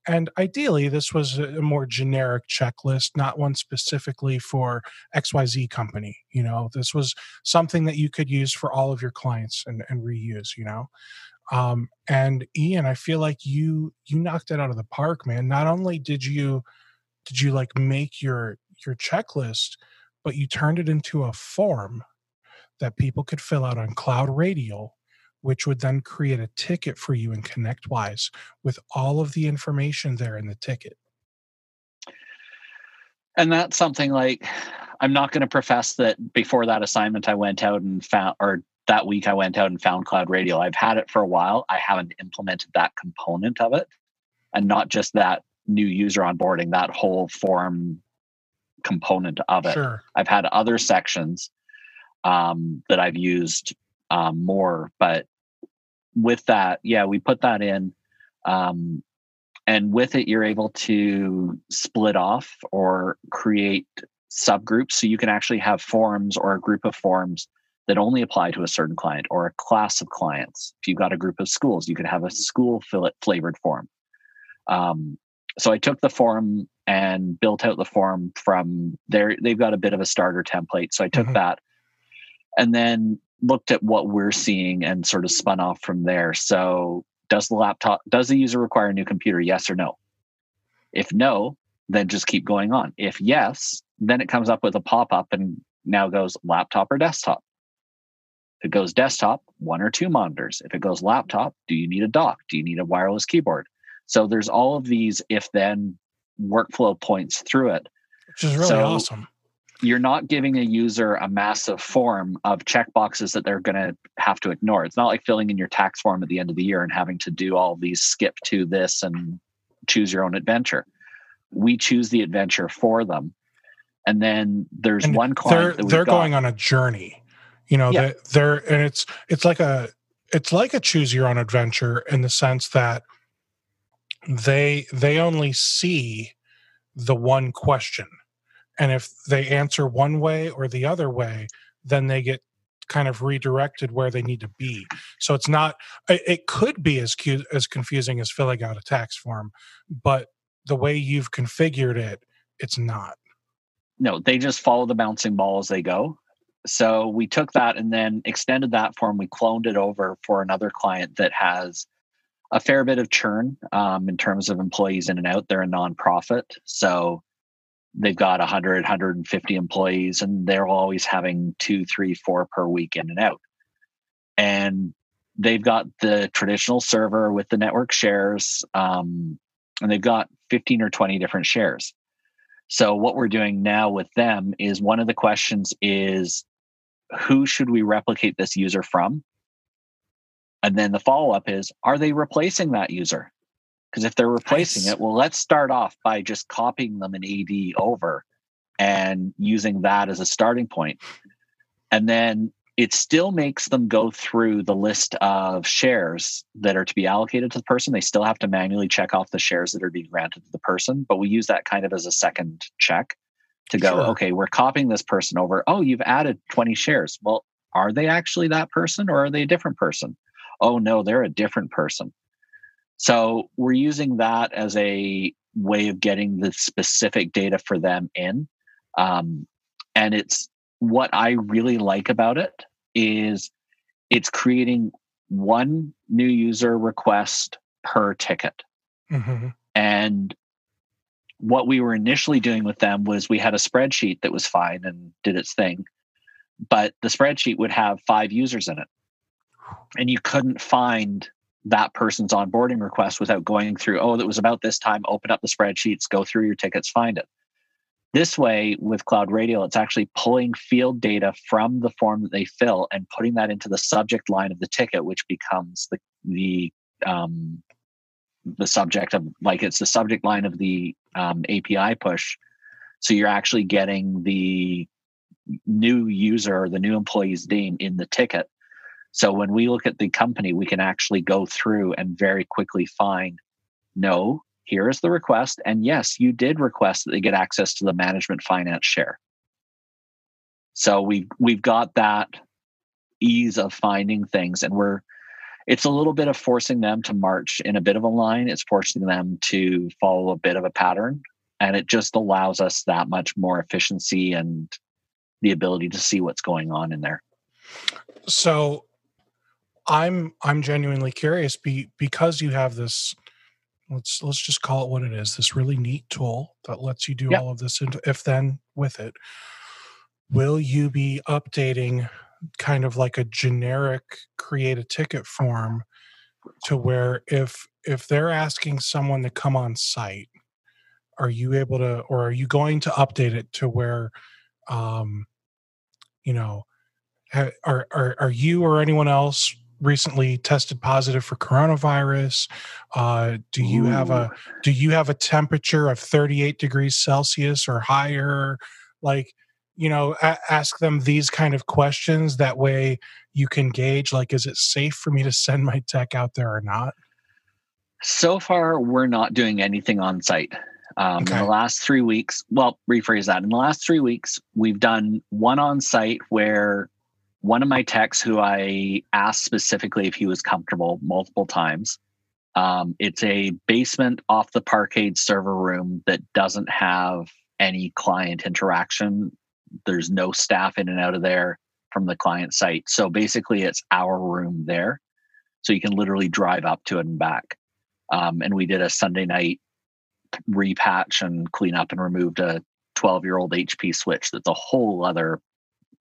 And ideally, this was a more generic checklist, not one specifically for XYZ company. You know, this was something that you could use for all of your clients and, and reuse, you know. Um, and Ian, I feel like you you knocked it out of the park, man. Not only did you did you like make your your checklist, but you turned it into a form that people could fill out on Cloud Radial, which would then create a ticket for you in ConnectWise with all of the information there in the ticket. and that's something like i'm not going to profess that before that assignment i went out and found or that week i went out and found cloud radial i've had it for a while i haven't implemented that component of it and not just that new user onboarding that whole form component of it Sure. i've had other sections um, that i've used um, more but with that yeah we put that in um, and with it you're able to split off or create subgroups. So you can actually have forms or a group of forms that only apply to a certain client or a class of clients. If you've got a group of schools you could have a school fill- flavored form. Um, so i took the form and built out the form from there. They've got a bit of a starter template so i took Mhm. that and then looked at what we're seeing and sort of spun off from there so does the laptop does the user require a new computer yes or no if no then just keep going on if yes then it comes up with a pop-up and now goes laptop or desktop If it goes desktop, one or two monitors. If it goes laptop, do you need a dock? Do you need a wireless keyboard? So there's all of these if then workflow points through it. Which is really so awesome. You're not giving a user a massive form of checkboxes that they're going to have to ignore. It's not like filling in your tax form at the end of the year and having to do all these skip to this and choose your own adventure. We choose the adventure for them. And then there's and one client they're, they're going on a journey. You know, yeah. they're and it's it's like a it's like a choose your own adventure in the sense that they they only see the one question and if they answer one way or the other way then they get kind of redirected where they need to be. So it's not it could be as cute as confusing as filling out a tax form but the way you've configured it it's not. No they just follow the bouncing ball as they go. So we took that and then extended that form. We cloned it over for another client that has a fair bit of churn um, in terms of employees in and out. They're a nonprofit, so they've got 100, 150 employees, and they're always having two, three, four per week in and out. And they've got the traditional server with the network shares, um, and they've got 15 or 20 different shares. So what we're doing now with them is one of the questions is who should we replicate this user from? And then the follow up is are they replacing that user? Because if they're replacing nice. it, well, let's start off by just copying them an AD over and using that as a starting point. And then it still makes them go through the list of shares that are to be allocated to the person. They still have to manually check off the shares that are being granted to the person, but we use that kind of as a second check to go, sure. okay, we're copying this person over. Oh, you've added 20 shares. Well, are they actually that person or are they a different person? oh no, they're a different person. So we're using that as a way of getting the specific data for them in. Um, and it's what I really like about it is it's creating one new user request per ticket. Mm-hmm. And what we were initially doing with them was we had a spreadsheet that was fine and did its thing, but the spreadsheet would have five users in it and you couldn't find that person's onboarding request without going through, oh, that was about this time, open up the spreadsheets, go through your tickets, find it. This way, with Cloud Radial, it's actually pulling field data from the form that they fill and putting that into the subject line of the ticket, which becomes the the um, the subject of like it's the subject line of the um, API push. So you're actually getting the new user, the new employee's name in the ticket so when we look at the company, we can actually go through and very quickly find no, here is the request. And yes, you did request that they get access to the management finance share. So we've we've got that ease of finding things and we're it's a little bit of forcing them to march in a bit of a line. It's forcing them to follow a bit of a pattern. And it just allows us that much more efficiency and the ability to see what's going on in there. So I'm I'm genuinely curious be, because you have this let's let's just call it what it is this really neat tool that lets you do yep. all of this if then with it will you be updating kind of like a generic create a ticket form to where if if they're asking someone to come on site are you able to or are you going to update it to where um you know are are, are you or anyone else recently tested positive for coronavirus? Uh, do you Ooh. have a do you have a temperature of 38 degrees Celsius or higher? Like, you know, a- ask them these kind of questions. That way, you can gauge like, is it safe for me to send my tech out there or not? So far, we're not doing anything on site. Um, okay. In the last three weeks, well, rephrase that. In the last three weeks, we've done one on site where one of my techs who I asked specifically if he was comfortable multiple times. Um, it's a basement off the parkade server room that doesn't have any client interaction. There's no staff in and out of there from the client site. So basically, it's our room there. So you can literally drive up to it and back. Um, and we did a Sunday night repatch and clean up and removed a 12 year old HP switch that's a whole other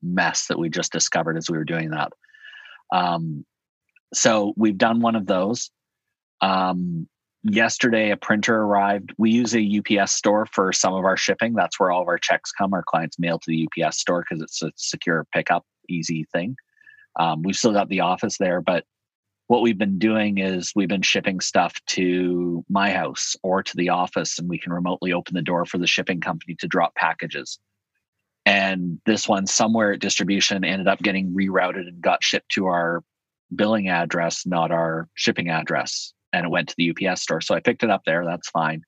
mess that we just discovered as we were doing that. Um, so we've done one of those. Um, yesterday, a printer arrived. We use a UPS store for some of our shipping. That's where all of our checks come. Our clients mail to the UPS store because it's a secure pickup, easy thing. Um, we've still got the office there, but what we've been doing is we've been shipping stuff to my house or to the office, and we can remotely open the door for the shipping company to drop packages. And this one, somewhere at distribution, ended up getting rerouted and got shipped to our billing address, not our shipping address. And it went to the UPS store. So I picked it up there. That's fine.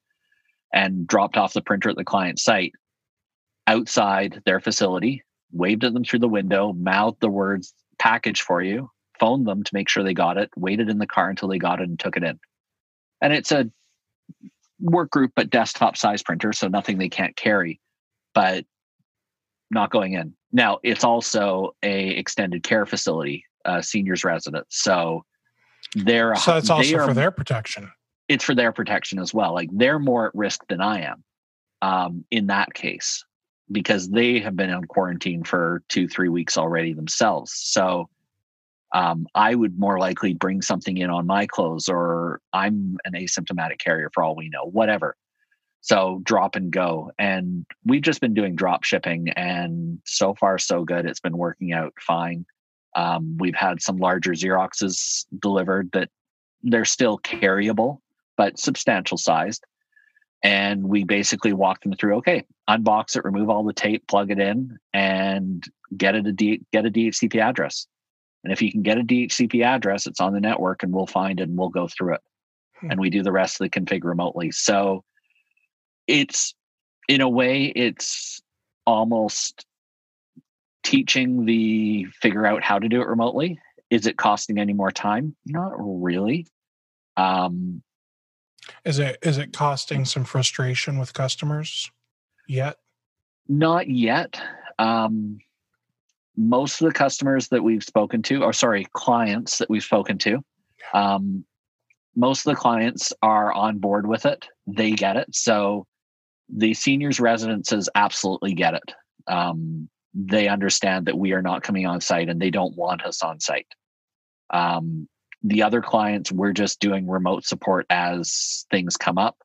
And dropped off the printer at the client site outside their facility, waved at them through the window, mouthed the words package for you, phoned them to make sure they got it, waited in the car until they got it and took it in. And it's a work group, but desktop size printer, so nothing they can't carry, but not going in. Now it's also a extended care facility, uh, seniors residence. So they're so it's also are, for their protection. It's for their protection as well. Like they're more at risk than I am um, in that case because they have been on quarantine for two, three weeks already themselves. So um, I would more likely bring something in on my clothes, or I'm an asymptomatic carrier for all we know, whatever. So drop and go. And we've just been doing drop shipping, and so far, so good. It's been working out fine. Um, we've had some larger Xeroxes delivered that they're still carryable, but substantial sized. And we basically walk them through okay, unbox it, remove all the tape, plug it in, and get it a D, get a DHCP address and if you can get a DHCP address, it's on the network and we'll find it and we'll go through it. Hmm. And we do the rest of the config remotely. So it's, in a way, it's almost teaching the figure out how to do it remotely. Is it costing any more time? Not really. Um, is it is it costing some frustration with customers yet? Not yet. Um, most of the customers that we've spoken to, or sorry, clients that we've spoken to, um, most of the clients are on board with it. They get it. So the seniors residences absolutely get it. Um, they understand that we are not coming on site and they don't want us on site. Um, the other clients, we're just doing remote support as things come up.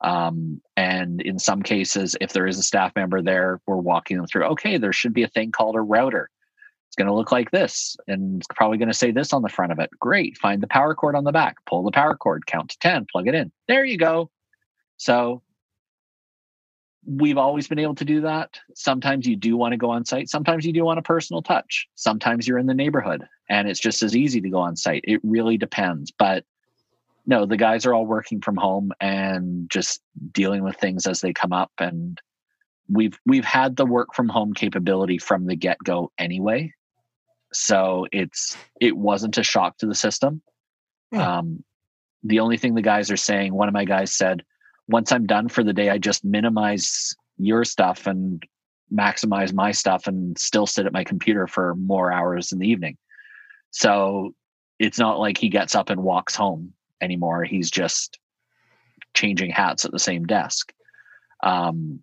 Um, and in some cases, if there is a staff member there, we're walking them through, okay, there should be a thing called a router. It's going to look like this, and it's probably going to say this on the front of it. Great. Find the power cord on the back, pull the power cord, count to 10, plug it in. There you go. So we've always been able to do that. Sometimes you do want to go on site. Sometimes you do want a personal touch. Sometimes you're in the neighborhood and it's just as easy to go on site. It really depends. But no, the guys are all working from home and just dealing with things as they come up. And we've we've had the work from home capability from the get go anyway, so it's it wasn't a shock to the system. Yeah. Hmm. Um, the only thing the guys are saying, one of my guys said, once I'm done for the day, I just minimize your stuff and maximize my stuff and still sit at my computer for more hours in the evening. So it's not like he gets up and walks home anymore. He's just changing hats at the same desk. Um,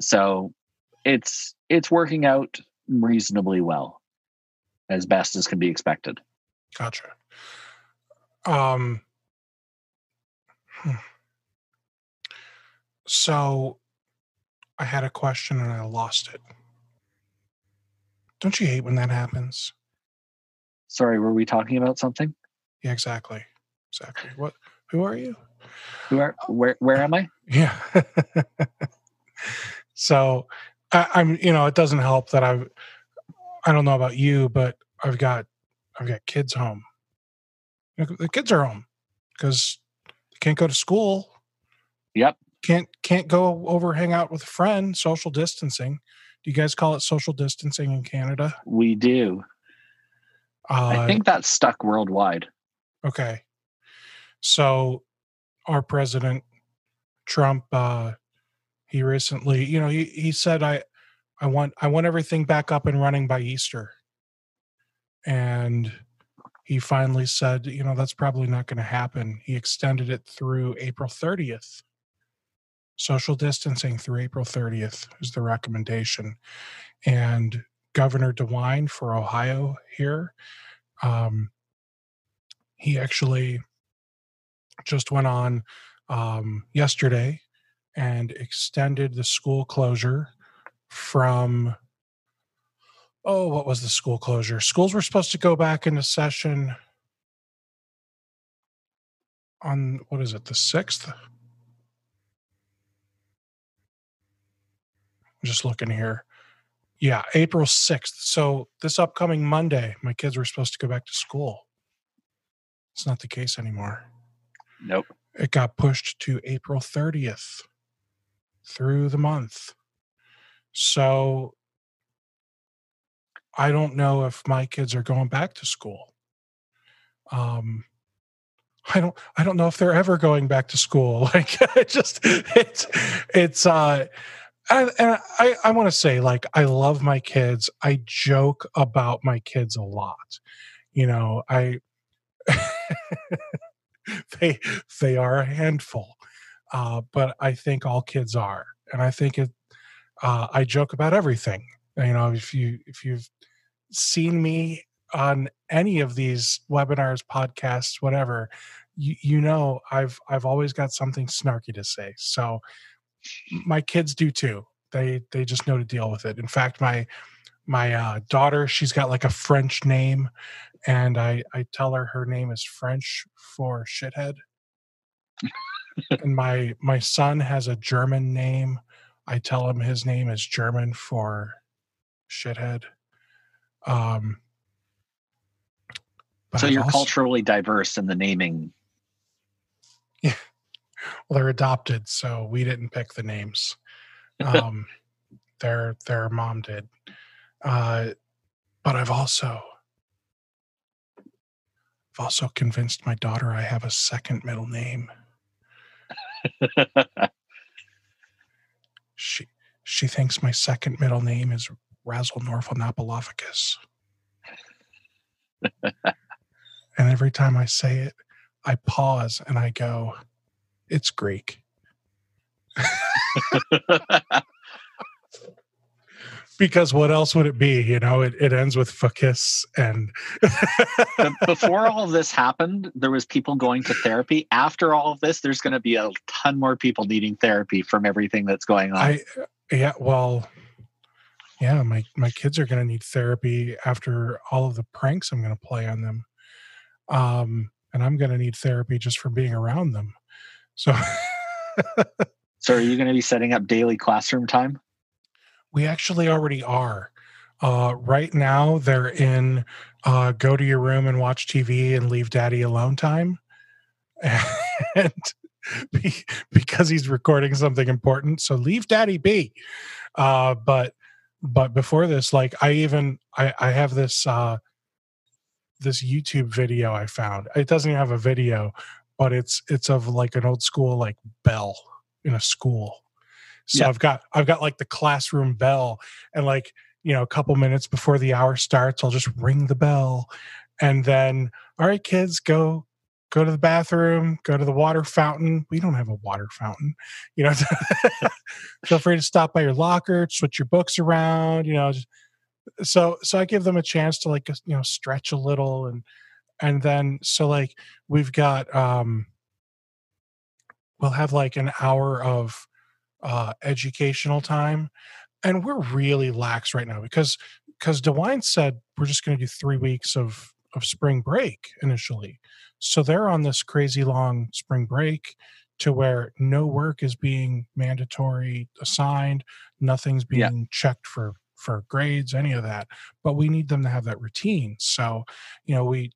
so it's it's working out reasonably well, as best as can be expected. Gotcha. Um. So, I had a question and I lost it. Don't you hate when that happens? Sorry, were we talking about something? Yeah, exactly. Exactly. What? Who are you? Who are? Where? Where am I? Yeah. so, I, I'm. You know, it doesn't help that I've. I don't know about you, but I've got. I've got kids home. The kids are home because they can't go to school. Yep. Can't can't go over hang out with a friend. Social distancing. Do you guys call it social distancing in Canada? We do. Uh, I think that's stuck worldwide. Okay. So our president Trump uh he recently, you know, he, he said I I want I want everything back up and running by Easter. And he finally said, you know, that's probably not going to happen. He extended it through April 30th. Social distancing through April 30th is the recommendation. And Governor DeWine for Ohio here. Um, he actually just went on um, yesterday and extended the school closure from oh what was the school closure schools were supposed to go back into session on what is it the 6th i'm just looking here yeah april 6th so this upcoming monday my kids were supposed to go back to school it's not the case anymore Nope. it got pushed to april 30th through the month so I don't know if my kids are going back to school. Um, I don't I don't know if they're ever going back to school. Like it just it's it's uh and, and I, I want to say like I love my kids. I joke about my kids a lot. You know, I they they are a handful. Uh, but I think all kids are. And I think it uh, I joke about everything. You know, if you if you've seen me on any of these webinars, podcasts, whatever, you, you know I've I've always got something snarky to say. So my kids do too. They they just know to deal with it. In fact, my my uh, daughter, she's got like a French name, and I I tell her her name is French for shithead. and my my son has a German name I tell him his name is German for shithead. Um, so you're also, culturally diverse in the naming. Yeah. Well, they're adopted, so we didn't pick the names. Um, their their mom did. Uh, but I've also I've also convinced my daughter I have a second middle name. She she thinks my second middle name is Razzle Norphalnapolophagus. and every time I say it, I pause and I go, it's Greek. because what else would it be? You know, it, it ends with fuckus and before all of this happened, there was people going to therapy. After all of this, there's going to be a ton more people needing therapy from everything that's going on. I, yeah, well, yeah, my my kids are going to need therapy after all of the pranks I'm going to play on them. Um, and I'm going to need therapy just for being around them. So So are you going to be setting up daily classroom time? We actually already are. Uh, right now, they're in uh, go to your room and watch TV and leave daddy alone time. and be, because he's recording something important. So leave daddy be. Uh, but but before this, like I even I, I have this uh, this YouTube video I found. It doesn't even have a video, but it's it's of like an old school like bell in a school so yeah. I've got I've got like the classroom bell and like, you know, a couple minutes before the hour starts, I'll just ring the bell and then all right kids go go to the bathroom, go to the water fountain. We don't have a water fountain. You know, feel free to stop by your locker, switch your books around, you know, so so I give them a chance to like you know stretch a little and and then so like we've got um we'll have like an hour of uh, educational time, and we're really lax right now because because DeWine said we're just going to do three weeks of of spring break initially, so they're on this crazy long spring break to where no work is being mandatory assigned, nothing's being yeah. checked for for grades, any of that. But we need them to have that routine. So, you know, we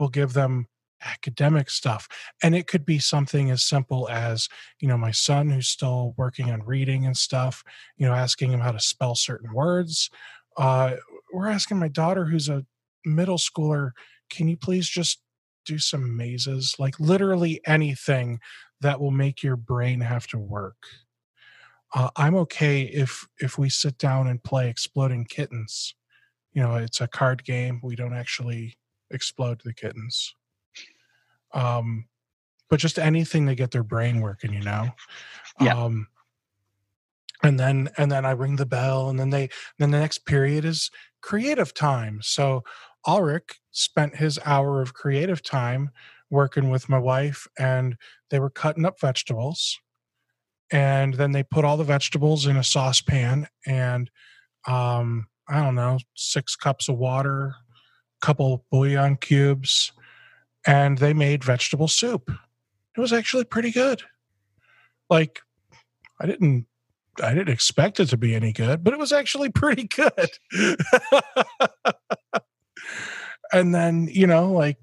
will give them academic stuff. And it could be something as simple as you know my son who's still working on reading and stuff you know asking him how to spell certain words uh we're asking my daughter who's a middle schooler can you please just do some mazes? Like literally anything that will make your brain have to work. Uh, i'm okay if if we sit down and play exploding kittens. You know it's a card game. We don't actually explode the kittens um but just anything to get their brain working you know yeah. um and then and then I ring the bell, and then they then the next period is creative time. So Ulrich spent his hour of creative time working with my wife, and they were cutting up vegetables, and then they put all the vegetables in a saucepan, and um, I don't know, six cups of water, couple bouillon cubes, and they made vegetable soup. It was actually pretty good. Like I didn't I didn't expect it to be any good, but it was actually pretty good. and then, you know, like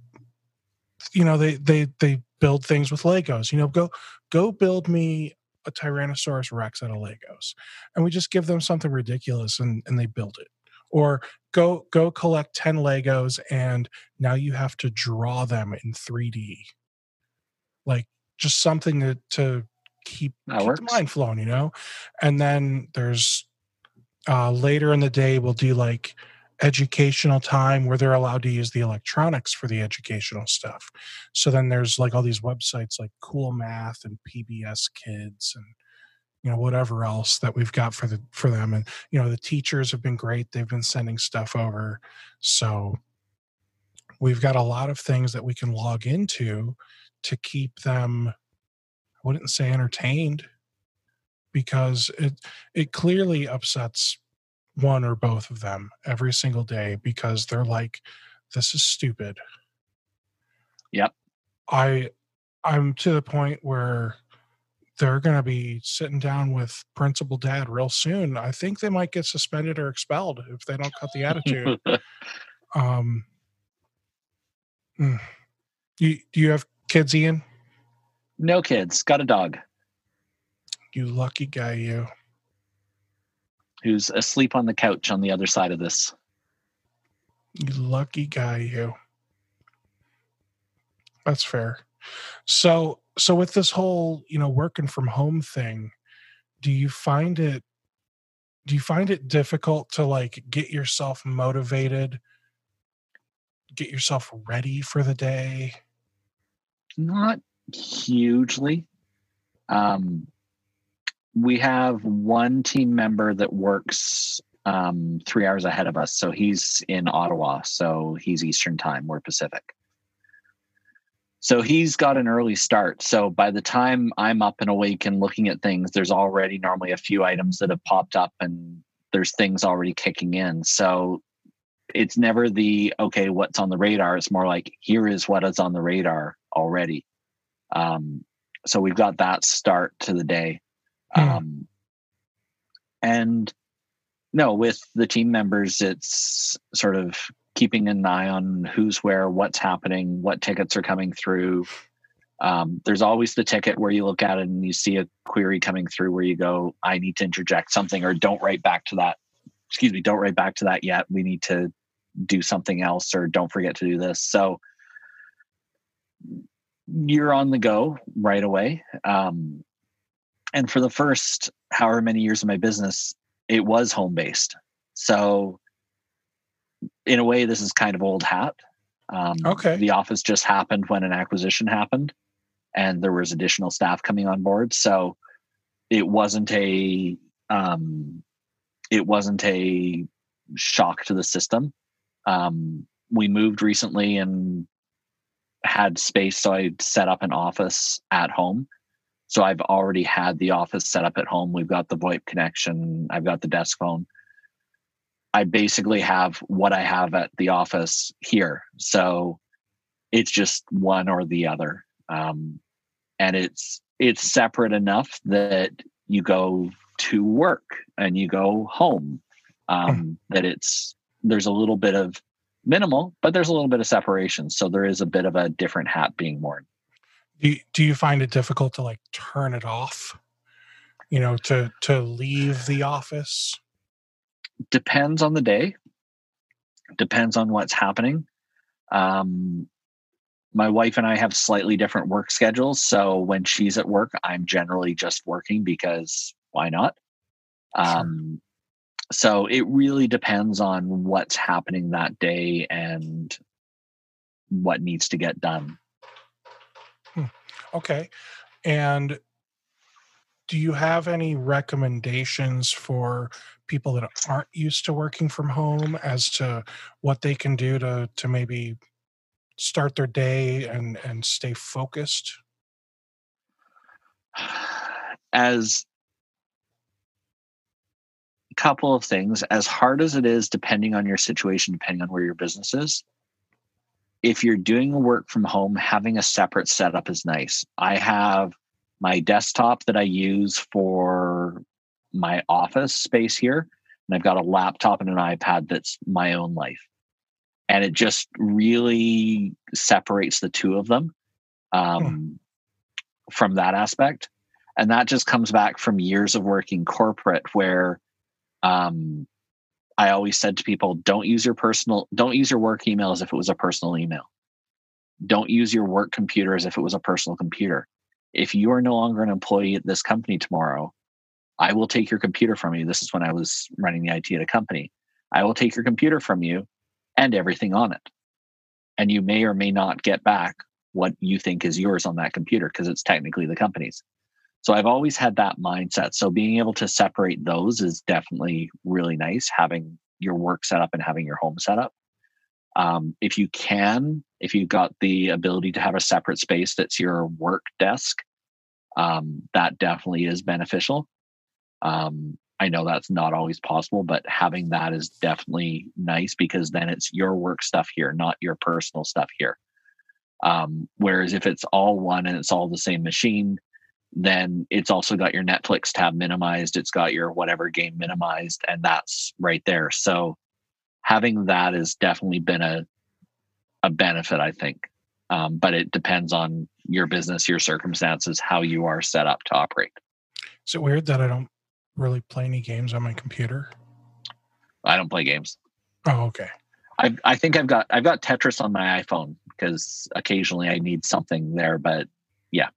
you know, they they they build things with Legos. You know, go go build me a Tyrannosaurus Rex out of Legos. And we just give them something ridiculous and, and they build it. Or go go collect 10 Legos and now you have to draw them in 3D. Like just something to, to keep, keep the mind flowing, you know? And then there's uh, later in the day, we'll do like educational time where they're allowed to use the electronics for the educational stuff. So then there's like all these websites like Cool Math and PBS Kids and you know whatever else that we've got for the for them and you know the teachers have been great they've been sending stuff over so we've got a lot of things that we can log into to keep them I wouldn't say entertained because it it clearly upsets one or both of them every single day because they're like this is stupid. Yep. I I'm to the point where they're going to be sitting down with principal dad real soon. I think they might get suspended or expelled if they don't cut the attitude. um, mm. you, do you have kids, Ian? No kids. Got a dog. You lucky guy, you. Who's asleep on the couch on the other side of this. You lucky guy, you. That's fair. So, so with this whole, you know, working from home thing, do you find it do you find it difficult to like get yourself motivated, get yourself ready for the day? Not hugely. Um, we have one team member that works um, three hours ahead of us. So he's in Ottawa. So he's Eastern time. We're Pacific. So he's got an early start. So by the time I'm up and awake and looking at things, there's already normally a few items that have popped up and there's things already kicking in. So it's never the okay, what's on the radar. It's more like here is what is on the radar already. Um, so we've got that start to the day. Mm. Um, and no, with the team members, it's sort of keeping an eye on who's where, what's happening, what tickets are coming through. Um, there's always the ticket where you look at it and you see a query coming through where you go, I need to interject something or don't write back to that. Excuse me, don't write back to that yet. We need to do something else or don't forget to do this. So you're on the go right away. Um, and for the first however many years of my business, it was home based. So, in a way, this is kind of old hat. Um, okay. The office just happened when an acquisition happened, and there was additional staff coming on board. So, it wasn't a um, it wasn't a shock to the system. Um, we moved recently and had space, so I set up an office at home. So I've already had the office set up at home. We've got the VoIP connection. I've got the desk phone. I basically have what I have at the office here. So it's just one or the other. Um, and it's it's separate enough that you go to work and you go home. Um, that it's there's a little bit of minimal, but there's a little bit of separation. So there is a bit of a different hat being worn. Do you, do you find it difficult to like turn it off? You know, to to leave the office? Depends on the day. Depends on what's happening. Um, my wife and I have slightly different work schedules. So when she's at work, I'm generally just working because why not? Um, so it really depends on what's happening that day and what needs to get done hmm. okay and do you have any recommendations for people that aren't used to working from home as to what they can do to to maybe start their day and and stay focused? As a couple of things as hard as it is depending on your situation depending on where your business is if you're doing work from home having a separate setup is nice. I have my desktop that i use for my office space here and i've got a laptop and an ipad that's my own life. And it just really separates the two of them um, hmm. from that aspect. And that just comes back from years of working corporate where um, i always said to people don't use your personal don't use your work email as if it was a personal email. Don't use your work computer as if it was a personal computer. If you are no longer an employee at this company tomorrow i will take your computer from you this is when i was running the it at a company i will take your computer from you and everything on it and you may or may not get back what you think is yours on that computer because it's technically the company's so I've always had that mindset. So being able to separate those is definitely really nice, having your work set up and having your home set up. Um, if you can, if you've got the ability to have a separate space that's your work desk, um, that definitely is beneficial. Um, I know that's not always possible, but having that is definitely nice because then it's your work stuff here, not your personal stuff here. Um, whereas if it's all one and it's all the same machine, then it's also got your Netflix tab minimized. It's got your whatever game minimized, and that's right there. So having that has definitely been a a benefit, I think. Um, but it depends on your business, your circumstances, how you are set up to operate. Is it weird that I don't really play any games on my computer? I don't play games. Oh, okay. I I think I've got I've got Tetris on my iPhone because occasionally I need something there, but yeah,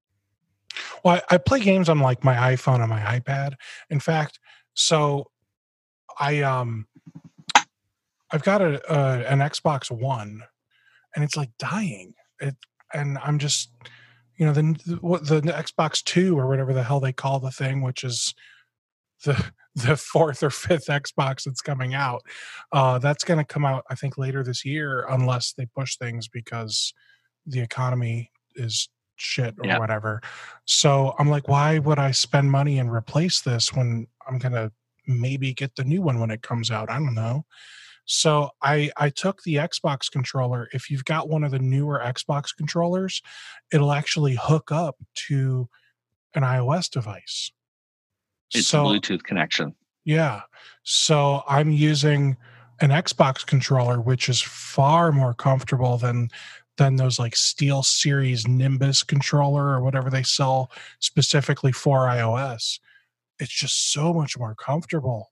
well, I, I play games on like my iPhone and my iPad. In fact, so I um I've got a, a an Xbox One, and it's like dying. It and I'm just you know the what the Xbox Two or whatever the hell they call the thing, which is the the fourth or fifth Xbox that's coming out. Uh, that's going to come out, I think, later this year, unless they push things because the economy is shit or yeah. whatever. So I'm like, why would I spend money and replace this when I'm gonna maybe get the new one when it comes out? I don't know. So I I took the Xbox controller. If you've got one of the newer Xbox controllers, it'll actually hook up to an iOS device. It's so, a Bluetooth connection. Yeah. So I'm using an Xbox controller, which is far more comfortable than than those like SteelSeries Nimbus controller or whatever they sell specifically for iOS. It's just so much more comfortable,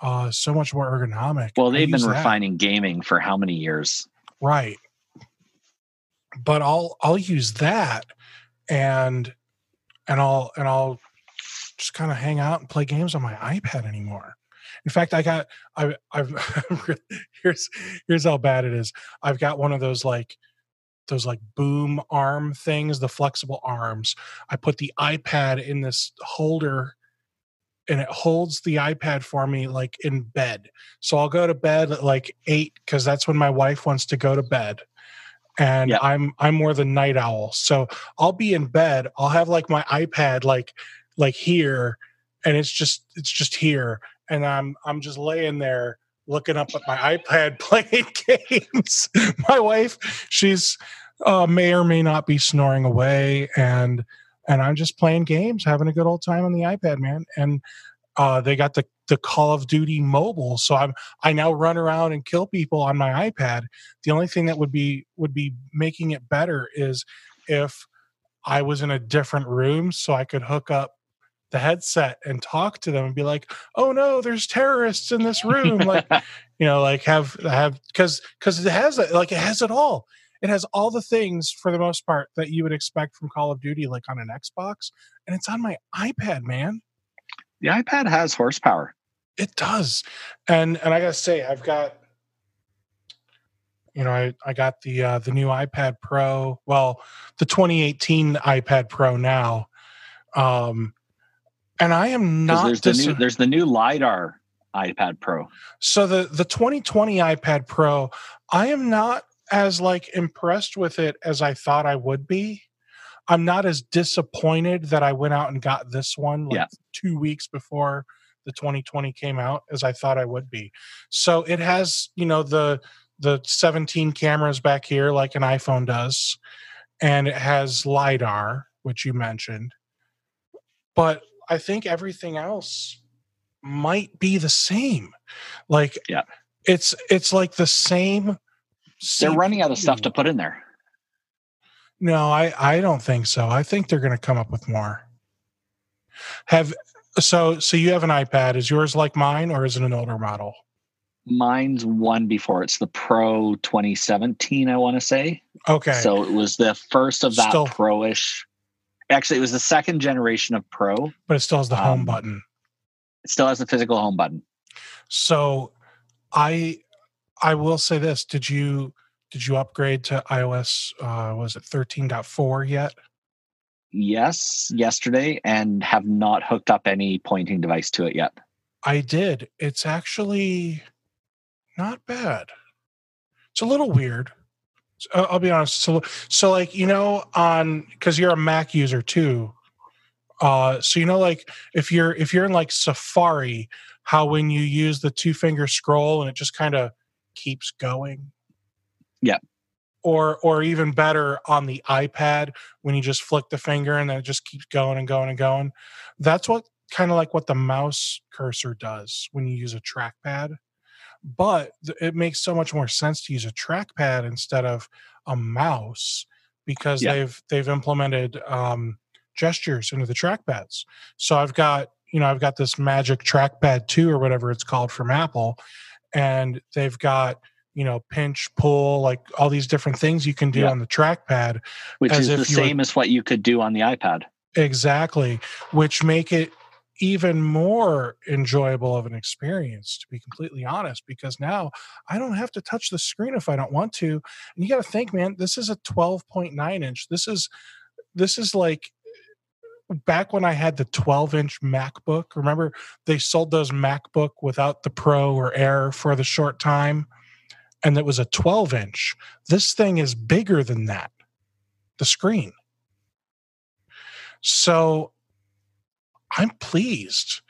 uh, so much more ergonomic. Well, they've been refining gaming for how many years? Right. But I'll I'll use that and and I'll and I'll just kind of hang out and play games on my iPad anymore. In fact, I got I I've here's here's how bad it is. I've got one of those like those like boom arm things, the flexible arms. I put the iPad in this holder and it holds the iPad for me like in bed. So I'll go to bed at like eight because that's when my wife wants to go to bed. And yep. I'm I'm more the night owl. So I'll be in bed. I'll have like my iPad like like here and it's just it's just here. And I'm I'm just laying there looking up at my iPad playing games. my wife, she's uh, may or may not be snoring away, and and I'm just playing games, having a good old time on the iPad, man. And uh, they got the the Call of Duty mobile, so I'm I now run around and kill people on my iPad. The only thing that would be would be making it better is if I was in a different room, so I could hook up the headset and talk to them and be like, "Oh no, there's terrorists in this room!" like, you know, like have have because because it has like it has it all. It has all the things for the most part that you would expect from Call of Duty, like on an Xbox, and it's on my iPad, man. The iPad has horsepower. It does, and and I gotta say, I've got you know, I, I got the uh, the new iPad Pro, well, the 2018 iPad Pro now, um, And I am not. there's the new there's the new lidar iPad Pro. so the the 2020 iPad Pro, I am not as like impressed with it as I thought I would be. I'm not as disappointed that I went out and got this one like Yeah. two weeks before the 2020 came out as I thought I would be. So it has, you know, the the 17 cameras back here like an iPhone does, and it has LiDAR, which you mentioned. But I think everything else might be the same. Like Yeah. it's it's like the same They're running out of stuff to put in there. No, I I don't think so. I think they're going to come up with more. Have so so you have an iPad. Is yours like mine or is it an older model? Mine's one before. It's the Pro 2017, I want to say. Okay. So it was the first of that Still- pro-ish. Actually, it was the second generation of Pro. but it still has the home um, button. It still has the physical home button. So I I will say this, did you did you upgrade to iOS uh was it 13.4 yet? Yes, yesterday, and have not hooked up any pointing device to it yet. I did. It's actually not bad. It's a little weird. Uh, I'll be honest. So, so like you know, on because you're a Mac user too. Uh, so you know, like if you're if you're in like Safari, how when you use the two finger scroll and it just kind of keeps going. Yeah. Or or even better on the iPad when you just flick the finger and then it just keeps going and going and going. That's what kind of like what the mouse cursor does when you use a trackpad. But it makes so much more sense to use a trackpad instead of a mouse because Yeah. they've they've implemented um, gestures into the trackpads. So I've got you know I've got this Magic Trackpad two or whatever it's called from Apple, and they've got you know pinch pull like all these different things you can do Yeah. on the trackpad Which As is the you were- same as what you could do on the iPad. Exactly, which make it even more enjoyable of an experience to be completely honest because now I don't have to touch the screen if I don't want to. And you got to think man, this is a 12.9 inch. This is this is like back when I had the 12 inch MacBook. Remember they sold those MacBook without the Pro or Air for the short time and it was a 12 inch. This thing is bigger than that. The screen. So I'm pleased.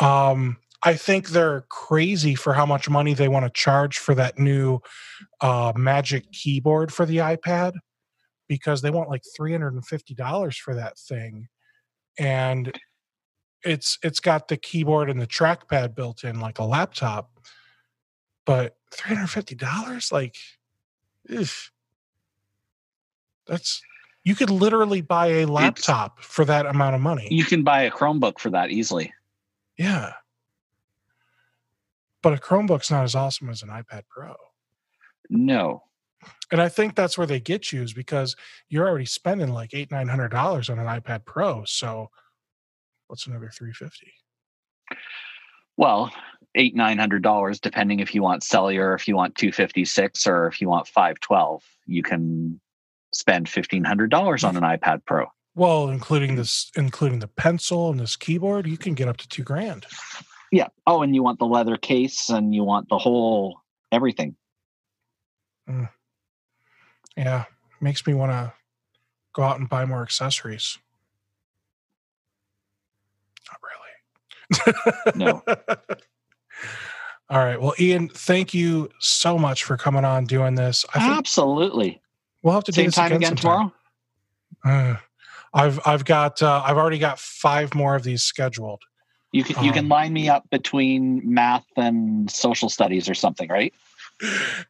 Um, I think they're crazy for how much money they want to charge for that new uh, Magic keyboard for the iPad because they want like $350 for that thing. And it's it's got the keyboard and the trackpad built in like a laptop. But $350 like ugh. that's you could literally buy a laptop for that amount of money. You can buy a Chromebook for that easily. Yeah. But a Chromebook's not as awesome as an iPad Pro. No. And I think that's where they get you is because you're already spending like eight, nine hundred dollars on an iPad Pro. So what's another three fifty? Well, eight, nine hundred dollars, depending if you want cellular, if you want two fifty six, or if you want five twelve. You can spend fifteen hundred dollars on an iPad Pro. Well, including this including the pencil and this keyboard, you can get up to two grand. Yeah. Oh, and you want the leather case and you want the whole everything. Mm. Yeah. Makes me want to go out and buy more accessories. Not really. No. All right. Well, Ian, thank you so much for coming on doing this. I think Absolutely. We'll have to do Same this time again sometime. tomorrow. Uh, I've I've got uh, I've already got five more of these scheduled. You can you can Um, line me up between math and social studies or something, right?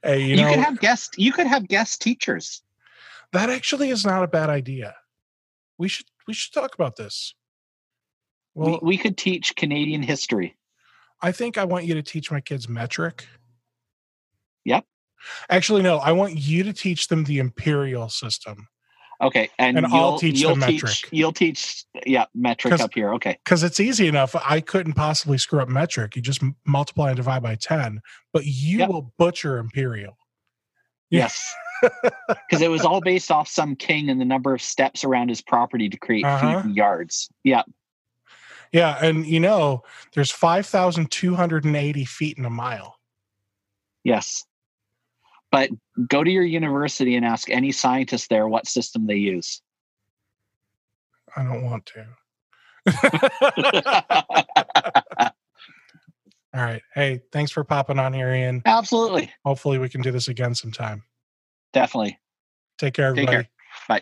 Hey, you, You, know could have guest you could have guest teachers. that actually is not a bad idea. We should we should talk about this. Well, we, we could teach Canadian history. I think I want you to teach my kids metric. Yep. Actually, no. I want you to teach them the imperial system Okay, and, And you'll, I'll teach you'll teach metric. you'll teach yeah metric up here. Okay, because it's easy enough. I couldn't possibly screw up metric. You just multiply and divide by ten, but you Yep. will butcher imperial. Yes, because it was all based off some king and the number of steps around his property to create Uh-huh. feet and yards. Yeah, Yeah, and you know, there's 5,280 feet in a mile. Yes. But go to your university and ask any scientist there what system they use. I don't want to. All right. Hey, thanks for popping on here, Ian. Absolutely. Hopefully, we can do this again sometime. Definitely. Take care, Take everybody. care.